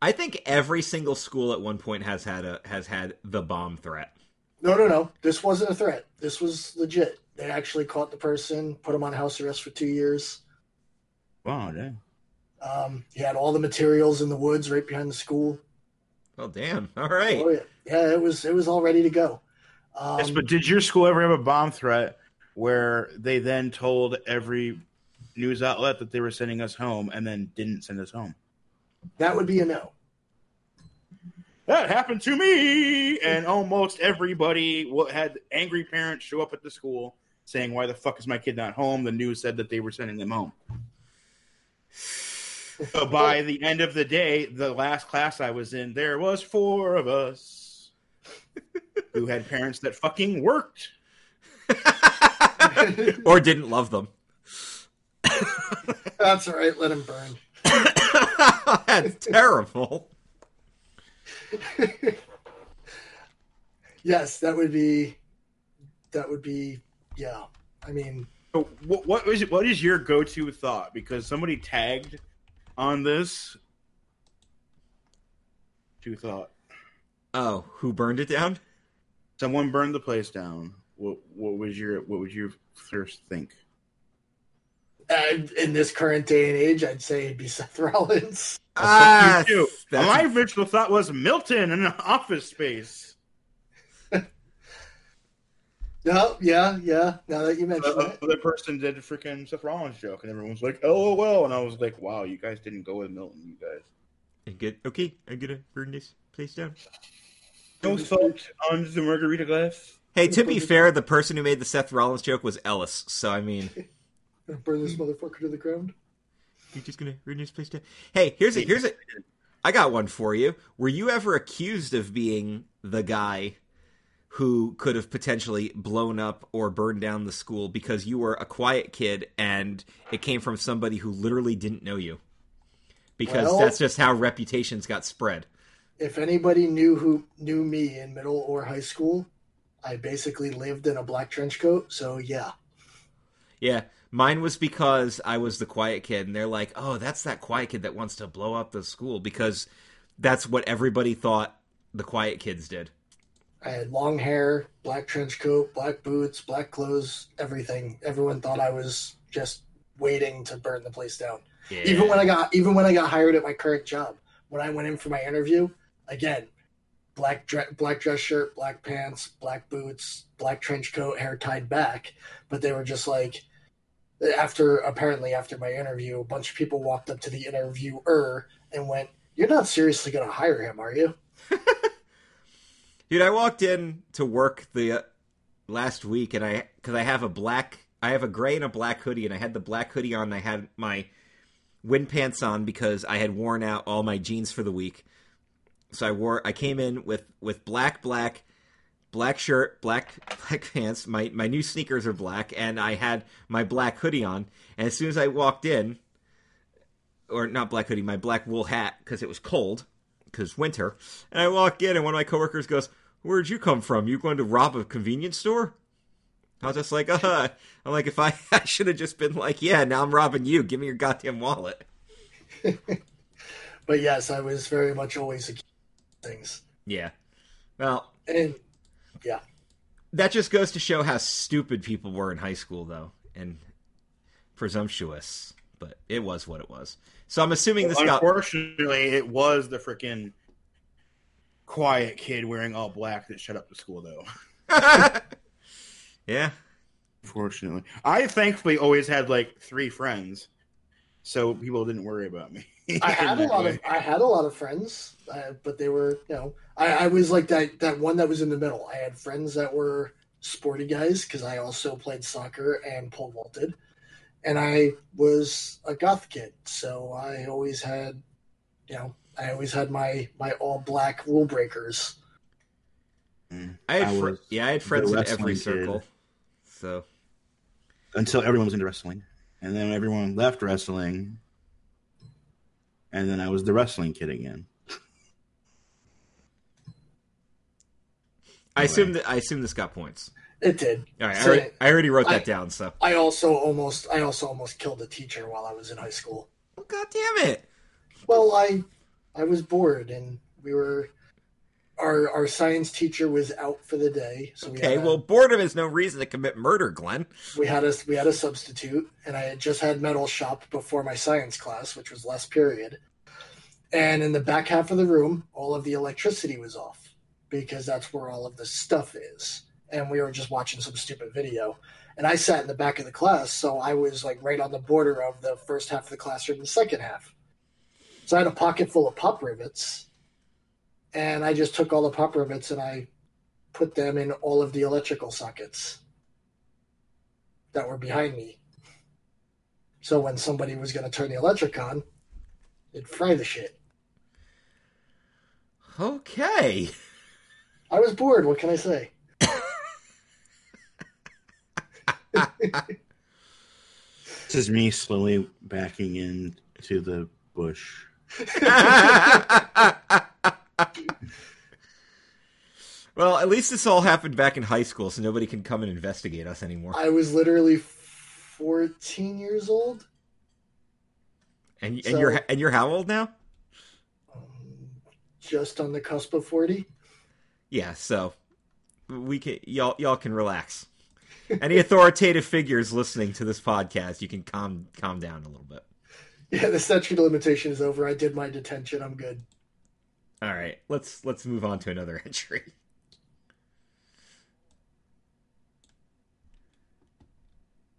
I think every single school at one point has had a has had the bomb threat. no no no this wasn't a threat this was legit they actually caught the person put him on house arrest for two years Wow, damn. Um, he had all the materials in the woods right behind the school. Well, damn. All right. Oh yeah, yeah. It was it was all ready to go. Um, yes, but did your school ever have a bomb threat where they then told every news outlet that they were sending us home and then didn't send us home? that would be a no. That happened to me, and almost everybody had angry parents show up at the school saying, "Why the fuck is my kid not home?" The news said that they were sending them home. So by the end of the day, the last class I was in, there was four of us who had parents that fucking worked. or didn't love them. That's all right. Let him burn. That's terrible. Yes, that would be. That would be. Yeah. I mean, So what, what is what is your go to thought? Because somebody tagged on this. To thought Oh, who burned it down? someone burned the place down. What what was your what would you first think? uh, in this current day and age, I'd say it'd be Seth Rollins. Ah, You My original thought was Milton in an office space. No, yeah, yeah. Now that you mention The it, other person did a freaking Seth Rollins joke, and everyone's like, "LOL," and I was like, "Wow, you guys didn't go with Milton, you guys." And good. Okay, I'm gonna burn this place down. No salt on the margarita glass. Hey, to be fair, the person who made the Seth Rollins joke was Ellis. So I mean, burn this motherfucker to the ground. you're just gonna burn this place down. Hey, here's a here's a. I got one for you. Were you ever accused of being the guy who could have potentially blown up or burned down the school because you were a quiet kid and it came from somebody who literally didn't know you? Because Well- that's just how reputations got spread. if anybody knew who knew me in middle or high school, I basically lived in a black trench coat. So yeah, Yeah, mine was because I was the quiet kid, and they're like, "Oh, that's that quiet kid that wants to blow up the school," because that's what everybody thought the quiet kids did. I had long hair, black trench coat, black boots, black clothes, everything. Everyone thought I was just waiting to burn the place down. Yeah. Even when I got even when I got hired at my current job, when I went in for my interview, again, black dre- black dress shirt, black pants, black boots, black trench coat, hair tied back. But they were just like, after apparently after my interview, a bunch of people walked up to the interviewer and went, "You're not seriously going to hire him, are you?" Dude, I walked in to work the uh, last week, and I because I have a black, I have a gray and a black hoodie, and I had the black hoodie on. And I had my wind pants on because I had worn out all my jeans for the week. So I wore, I came in with with black, black, black shirt, black black pants. My my new sneakers are black, and I had my black hoodie on. And as soon as I walked in, or not black hoodie, my black wool hat because it was cold because winter. And I walk in, and one of my coworkers goes, "Where'd you come from? You going to rob a convenience store?" I was just like, "Uh." Huh. I'm like, if I, I should have just been like, "Yeah, now I'm robbing you. Give me your goddamn wallet." But yes, I was very much always of things. Yeah. Well, And yeah. that just goes to show how stupid people were in high school, though, and presumptuous. But it was what it was. So I'm assuming this got. Unfortunately, it was the freaking quiet kid wearing all black that shut up the school, though. yeah. Fortunately, I thankfully always had like three friends, so people didn't worry about me. I had a lot way. of I had a lot of friends, uh, but they were you know I, I was like that that one that was in the middle. I had friends that were sporty guys because I also played soccer and pole vaulted, and I was a goth kid, so I always had you know I always had my my all black rule breakers. Mm. I had I fr- yeah, I had friends the in every wrestling kid. circle. So until everyone was into wrestling, and then everyone left wrestling, and then I was the wrestling kid again. I Anyway. assume that I assume this got points. It did. All right, I already, I already wrote that I- down. So, I also almost I also almost killed a teacher while I was in high school. oh, god damn it! Well, I I was bored and we were our our science teacher was out for the day, so we Okay, a, well, boredom is no reason to commit murder, Glenn. we had a we had a substitute, and I had just had metal shop before my science class, which was last period. And in the back half of the room, all of the electricity was off because that's where all of the stuff is. And we were just watching some stupid video. And I sat in the back of the class, so I was like right on the border of the first half of the classroom and the second half. So I had a pocket full of pop rivets, and I just took all the pop rivets and I put them in all of the electrical sockets that were behind me. So when somebody was going to turn the electric on, it'd fry the shit. Okay. I was bored. What can I say? This is me slowly backing into the bush. well, at least this all happened back in high school, so nobody can come and investigate us anymore. I was literally 14 years old. And and So- you're and you're how old now? Um, just on the cusp of 40. Yeah, so we can y'all y'all can relax. Any authoritative figures listening to this podcast, you can calm calm down a little bit. Yeah, the statute of limitation is over. I did my detention. I'm good. All right, let's let's move on to another entry.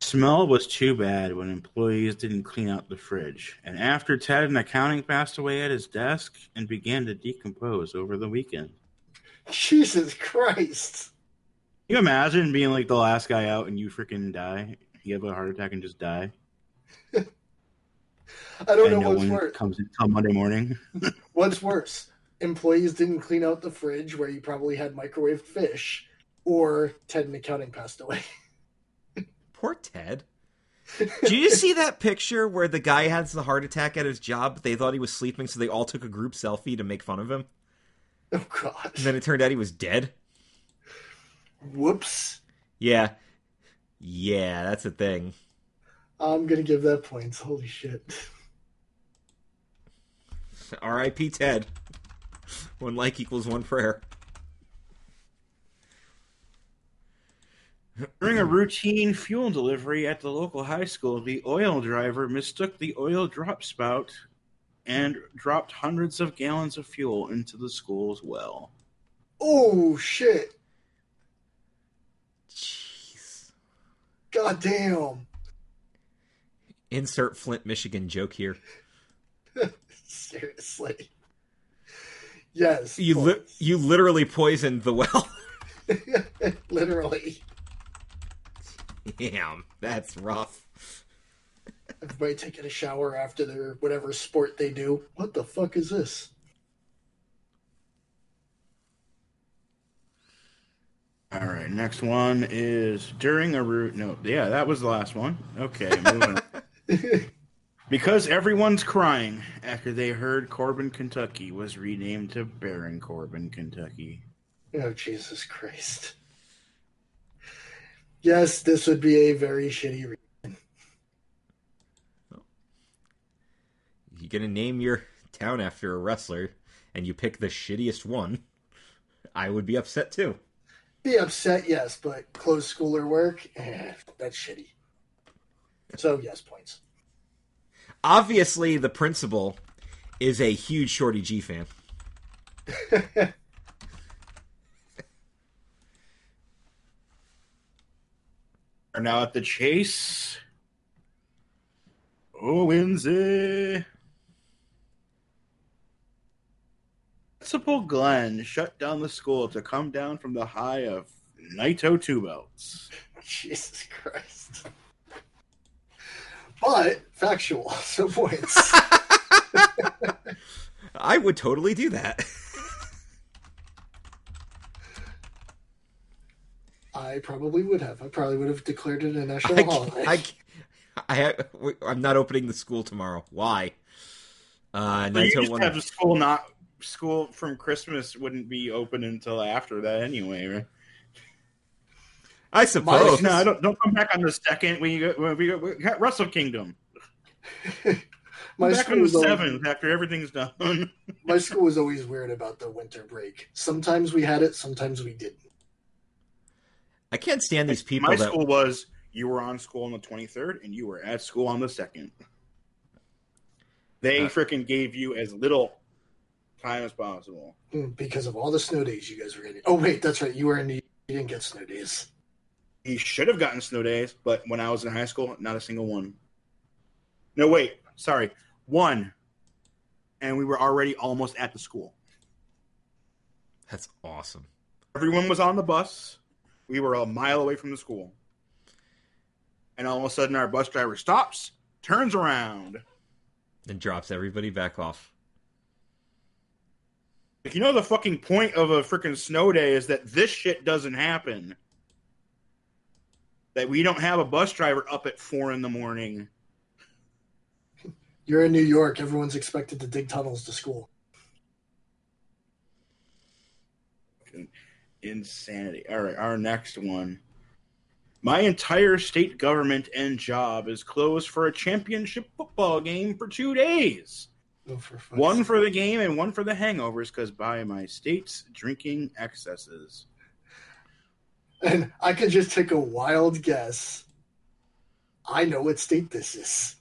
Smell was too bad when employees didn't clean out the fridge. And after Ted in accounting passed away at his desk and began to decompose over the weekend. Jesus Christ. Can you imagine being like the last guy out and you freaking die? You have a heart attack and just die. I don't and know no what's one worse. comes until Monday morning. What's worse? Employees didn't clean out the fridge where you probably had microwaved fish, or Ted in accounting passed away. Poor Ted. Did you see that picture where the guy has the heart attack at his job? But they thought he was sleeping, so they all took a group selfie to make fun of him. Oh god. And then it turned out he was dead. Whoops. Yeah. Yeah, that's a thing. I'm gonna give that points. Holy shit. R.I.P. Ted. One like equals one prayer. During a routine fuel delivery at the local high school, the oil driver mistook the oil drop spout and dropped hundreds of gallons of fuel into the school's well. Oh shit. Jeez. God damn. Insert Flint, Michigan joke here. Seriously. Yes. You li- you literally poisoned the well. Literally. Damn, that's rough. Everybody taking a shower after their whatever sport they do. What the fuck is this? All right, next one is during a route. No, yeah, that was the last one. Okay, moving. on. Because everyone's crying after they heard Corbin, Kentucky was renamed to Baron Corbin, Kentucky. Oh, Jesus Christ. Yes, this would be a very shitty reason. You're gonna name your town after a wrestler, and you pick the shittiest one. I would be upset too. Be upset, yes, but close school or work, eh, that's shitty. So, yes, points. Obviously, the principal is a huge Shorty G fan. Are now at the chase. Oh, eh. Windsor. Principal Glenn shut down the school to come down from the high of Naito two belts. Jesus Christ. But, factual, so points. I would totally do that. I probably would have. I probably would have declared it a national I, holiday. I, I, I'm not opening the school tomorrow. Why? Uh, So you Naito just have the school not school from Christmas wouldn't be open until after that anyway, right? I suppose. no, don't don't come back on the second. We got, we got, we got Wrestle Kingdom. my back school on the was always, seventh after everything's done. my school was always weird about the winter break. Sometimes we had it, sometimes we didn't. I can't stand these people My that school was you were on school on the twenty third and you were at school on the second. They Uh, freaking gave you as little time as possible. Mm, Because of all the snow days you guys were getting. Oh wait, that's right. You were in the you didn't get snow days. He should have gotten snow days, but when I was in high school, not a single one. No, wait, sorry, one, and we were already almost at the school. That's awesome. Everyone was on the bus. We were a mile away from the school. And all of a sudden, our bus driver stops, turns around. And drops everybody back off. Like, you know, the fucking point of a freaking snow day is that this shit doesn't happen. That we don't have a bus driver up at four in the morning. You're in New York. Everyone's expected to dig tunnels to school. Insanity. All right, our next one. My entire state government and job is closed for a championship football game for two days. Oh, for One for the game and one for the hangovers because by my state's drinking excesses. And I could just take a wild guess. I know what state this is.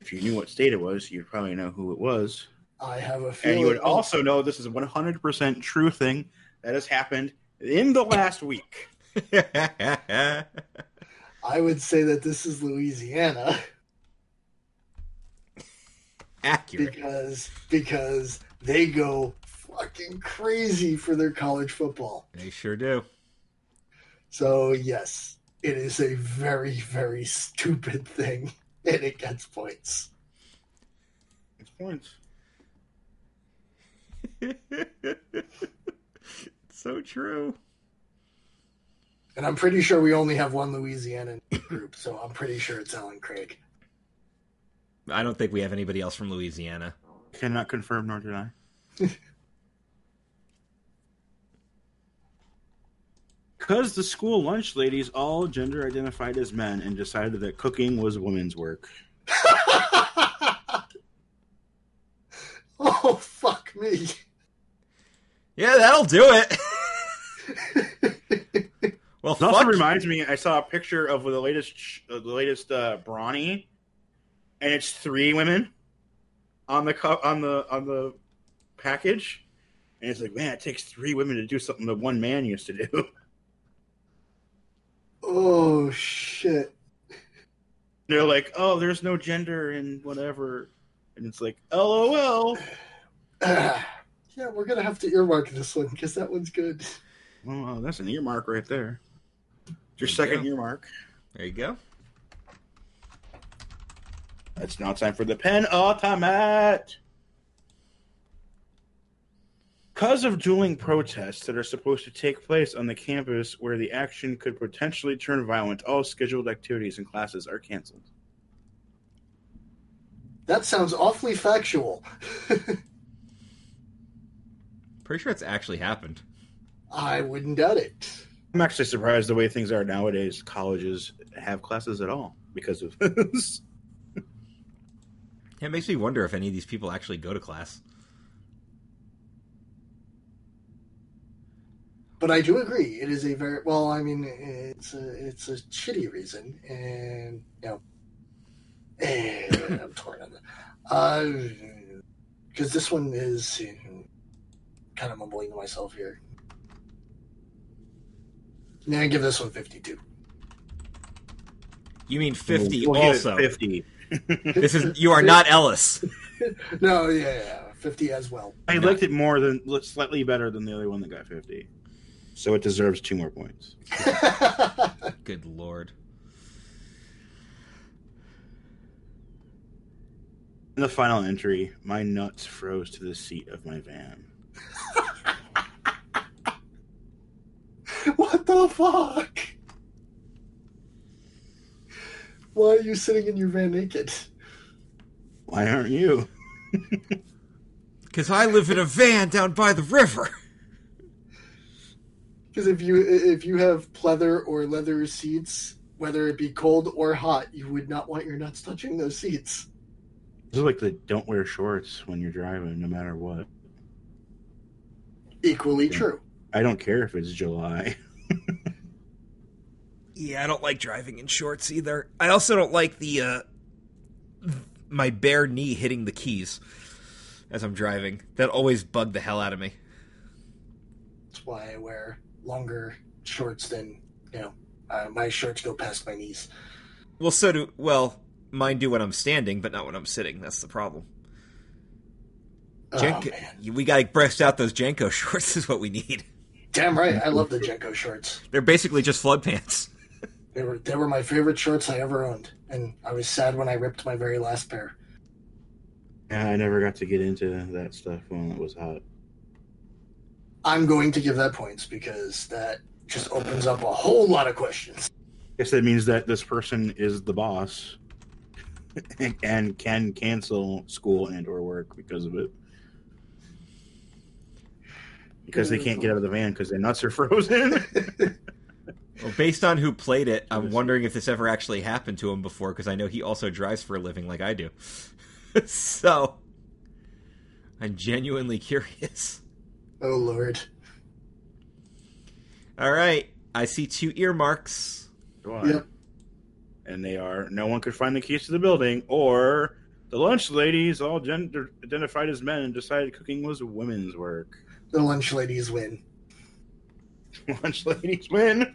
If you knew what state it was, you'd probably know who it was. I have a feeling. And you would also know this is a 100% true thing that has happened in the last week. I would say that this is Louisiana Accurate. because because they go fucking crazy for their college football. They sure do. So yes, it is a very very stupid thing, and it gets points. It's points. so true. And I'm pretty sure we only have one Louisiana group, so I'm pretty sure it's Alan Craig. I don't think we have anybody else from Louisiana. Cannot confirm nor deny. Because the school lunch ladies all gender identified as men and decided that cooking was women's work. oh fuck me. Yeah, that'll do it. well, It also fuck. reminds me, I saw a picture of the latest, sh- uh, the latest uh, Brawny, and it's three women on the cu- on the on the package, and it's like, man, it takes three women to do something that one man used to do. oh shit. They're like, oh, there's no gender in whatever, and it's like, lol. Ah, yeah, we're gonna have to earmark this one because that one's good. Oh, that's an earmark right there. It's Your There second go. earmark. There you go. It's now time for the pen automat. Because of dueling protests that are supposed to take place on the campus where the action could potentially turn violent, all scheduled activities and classes are canceled. That sounds awfully factual. Pretty sure it's actually happened. I wouldn't doubt it. I'm actually surprised the way things are nowadays. Colleges have classes at all because of this. Yeah, it makes me wonder if any of these people actually go to class. But I do agree. It is a very well. I mean, it's a it's a shitty reason, and you know, and I'm torn on that. Uh, because this one is kind of mumbling to myself here. Yeah, I give this one 52. You mean 50 We'll also. 50. This is you are not Ellis. No, yeah, yeah, 50 as well. I liked it more than slightly better than the other one that got 50. So it deserves two more points. Good lord. In the final entry, my nuts froze to the seat of my van. what the fuck? Why are you sitting in your van naked? Why aren't you? Because I live in a van down by the river. Because if you if you have pleather or leather seats, whether it be cold or hot, you would not want your nuts touching those seats. It's like the don't wear shorts when you're driving, no matter what. Equally Yeah. true. I don't care if it's July. Yeah, I don't like driving in shorts either. I also don't like the uh my bare knee hitting the keys as I'm driving. That always bugged the hell out of me. That's why I wear longer shorts than you know. Uh, my shorts go past my knees. Well, so do well, mine do when I'm standing, but not when I'm sitting. That's the problem. Oh JNCO, man, we gotta breast out those JNCO shorts. Is what we need. damn right! I love the JNCO shorts. They're basically just flood pants. They were they were my favorite shorts I ever owned, and I was sad when I ripped my very last pair. Yeah, I never got to get into that stuff when it was hot. I'm going to give that points because that just opens up a whole lot of questions. guess that means that this person is the boss and can cancel school and or work because of it. Because they can't get out of the van because their nuts are frozen. Well, based on who played it, I'm wondering if this ever actually happened to him before, because I know he also drives for a living like I do. so, I'm genuinely curious. Oh lord. All right, I see two earmarks. Why? Yep. And they are no one could find the keys to the building, or the lunch ladies all gender identified as men and decided cooking was women's work. The lunch ladies win. lunch ladies win.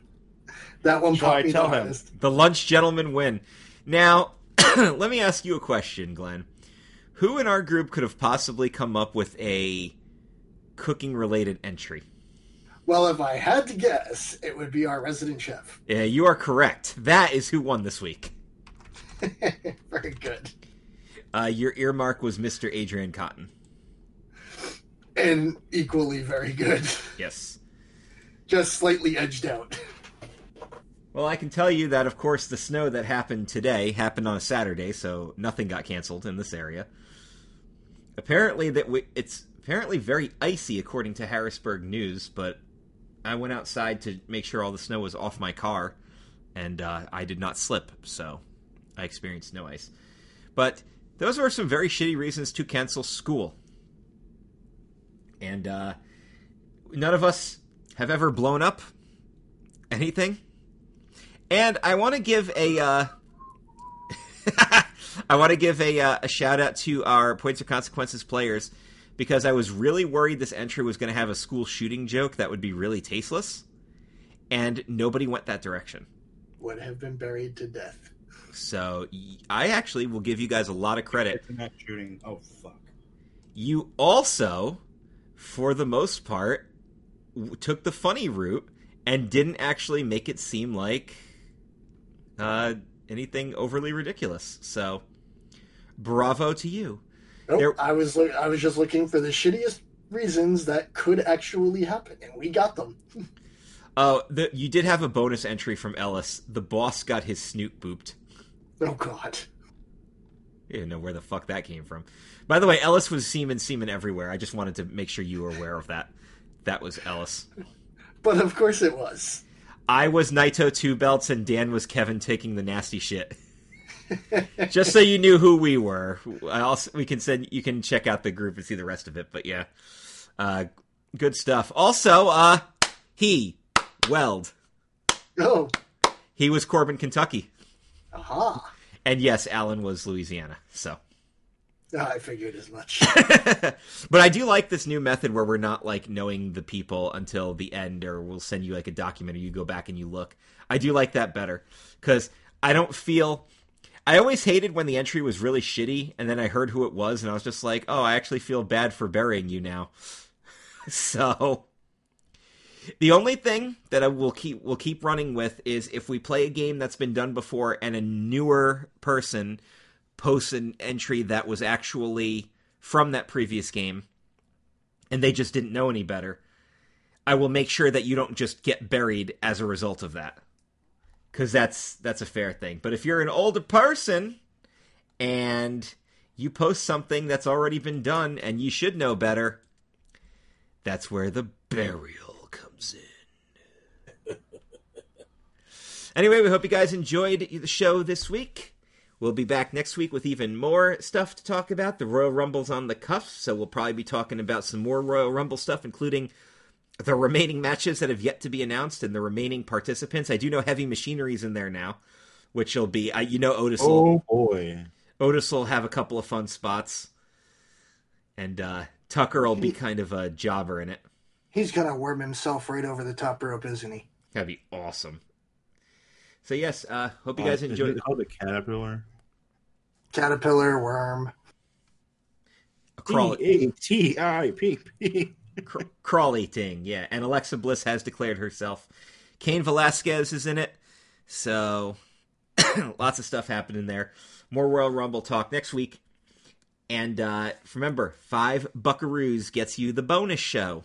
That one Shall popped me tell the him? hardest. The lunch gentlemen win. Now, let me ask you a question, Glenn. Who in our group could have possibly come up with a cooking related entry? Well, if I had to guess, it would be our resident chef. Yeah, you are correct. That is who won this week. Very good. Uh, your earmark was Mr. Adrian Cotton. And equally very good. Yes. Just slightly edged out. Well, I can tell you that, of course, the snow that happened today happened on a Saturday, so nothing got canceled in this area. apparently that we, it's apparently very icy according to Harrisburg News, but I went outside to make sure all the snow was off my car, and uh, I did not slip, so I experienced no ice. But those were some very shitty reasons to cancel school. And uh, none of us have ever blown up anything. And I want to give a. Uh, I want to give a, uh, a shout out to our Points of Consequences players because I was really worried this entry was going to have a school shooting joke that would be really tasteless, and nobody went that direction. Would have been buried to death. So I actually will give you guys a lot of credit. It's not shooting. Oh fuck. You also, for the most part, took the funny route and didn't actually make it seem like uh, anything overly ridiculous. So, bravo to you. Nope, There- I was look- I was just looking for the shittiest reasons that could actually happen, and we got them. Oh, the, you did have a bonus entry from Ellis. The boss got his snoot booped. Oh God. I didn't know where the fuck that came from. By the way, Ellis was semen, semen everywhere. I just wanted to make sure you were aware of that. That was Ellis. But of course it was. I was Naito two belts, and Dan was Kevin taking the nasty shit. just so you knew who we were. I also we can send you can check out the group and see the rest of it. But yeah, uh, good stuff. Also, uh, he Weld. Oh, He was Corbin, Kentucky, aha. and yes, Alan was Louisiana. So. Ah, I figured as much. but I do like this new method where we're not like knowing the people until the end, or we'll send you like a document, or you go back and you look. I do like that better because I don't feel. I always hated when the entry was really shitty, and then I heard who it was, and I was just like, "Oh, I actually feel bad for burying you now." so, the only thing that I will keep will keep running with is if we play a game that's been done before, and a newer person posts an entry that was actually from that previous game and they just didn't know any better, I will make sure that you don't just get buried as a result of that. Cuz that's that's a fair thing. But if you're an older person and you post something that's already been done and you should know better, that's where the burial comes in. anyway, we hope you guys enjoyed the show this week. We'll be back next week with even more stuff to talk about. The Royal Rumble's on the cuff, so we'll probably be talking about some more Royal Rumble stuff, including the remaining matches that have yet to be announced and the remaining participants. I do know Heavy Machinery's in there now, which will be, I, you know, Otis will, Oh boy. Otis will have a couple of fun spots, and uh, Tucker will be kind of a jobber in it. He's gonna worm himself right over the top rope, isn't he? That'd be awesome. So yes, uh, hope you guys Uh, is enjoyed it called the caterpillar. Caterpillar, worm. A Crawl- T A T I P P. Cr- Crawley thing, yeah. And Alexa Bliss has declared herself. Cain Velasquez is in it, so lots of stuff happening there. More Royal Rumble talk next week. And uh, remember, five buckaroos gets you the bonus show,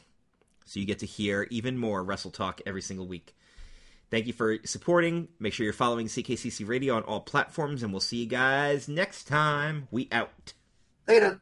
so you get to hear even more Wrestle Talk every single week. Thank you for supporting. Make sure you're following CKCC Radio on all platforms, and we'll see you guys next time. We out. Later.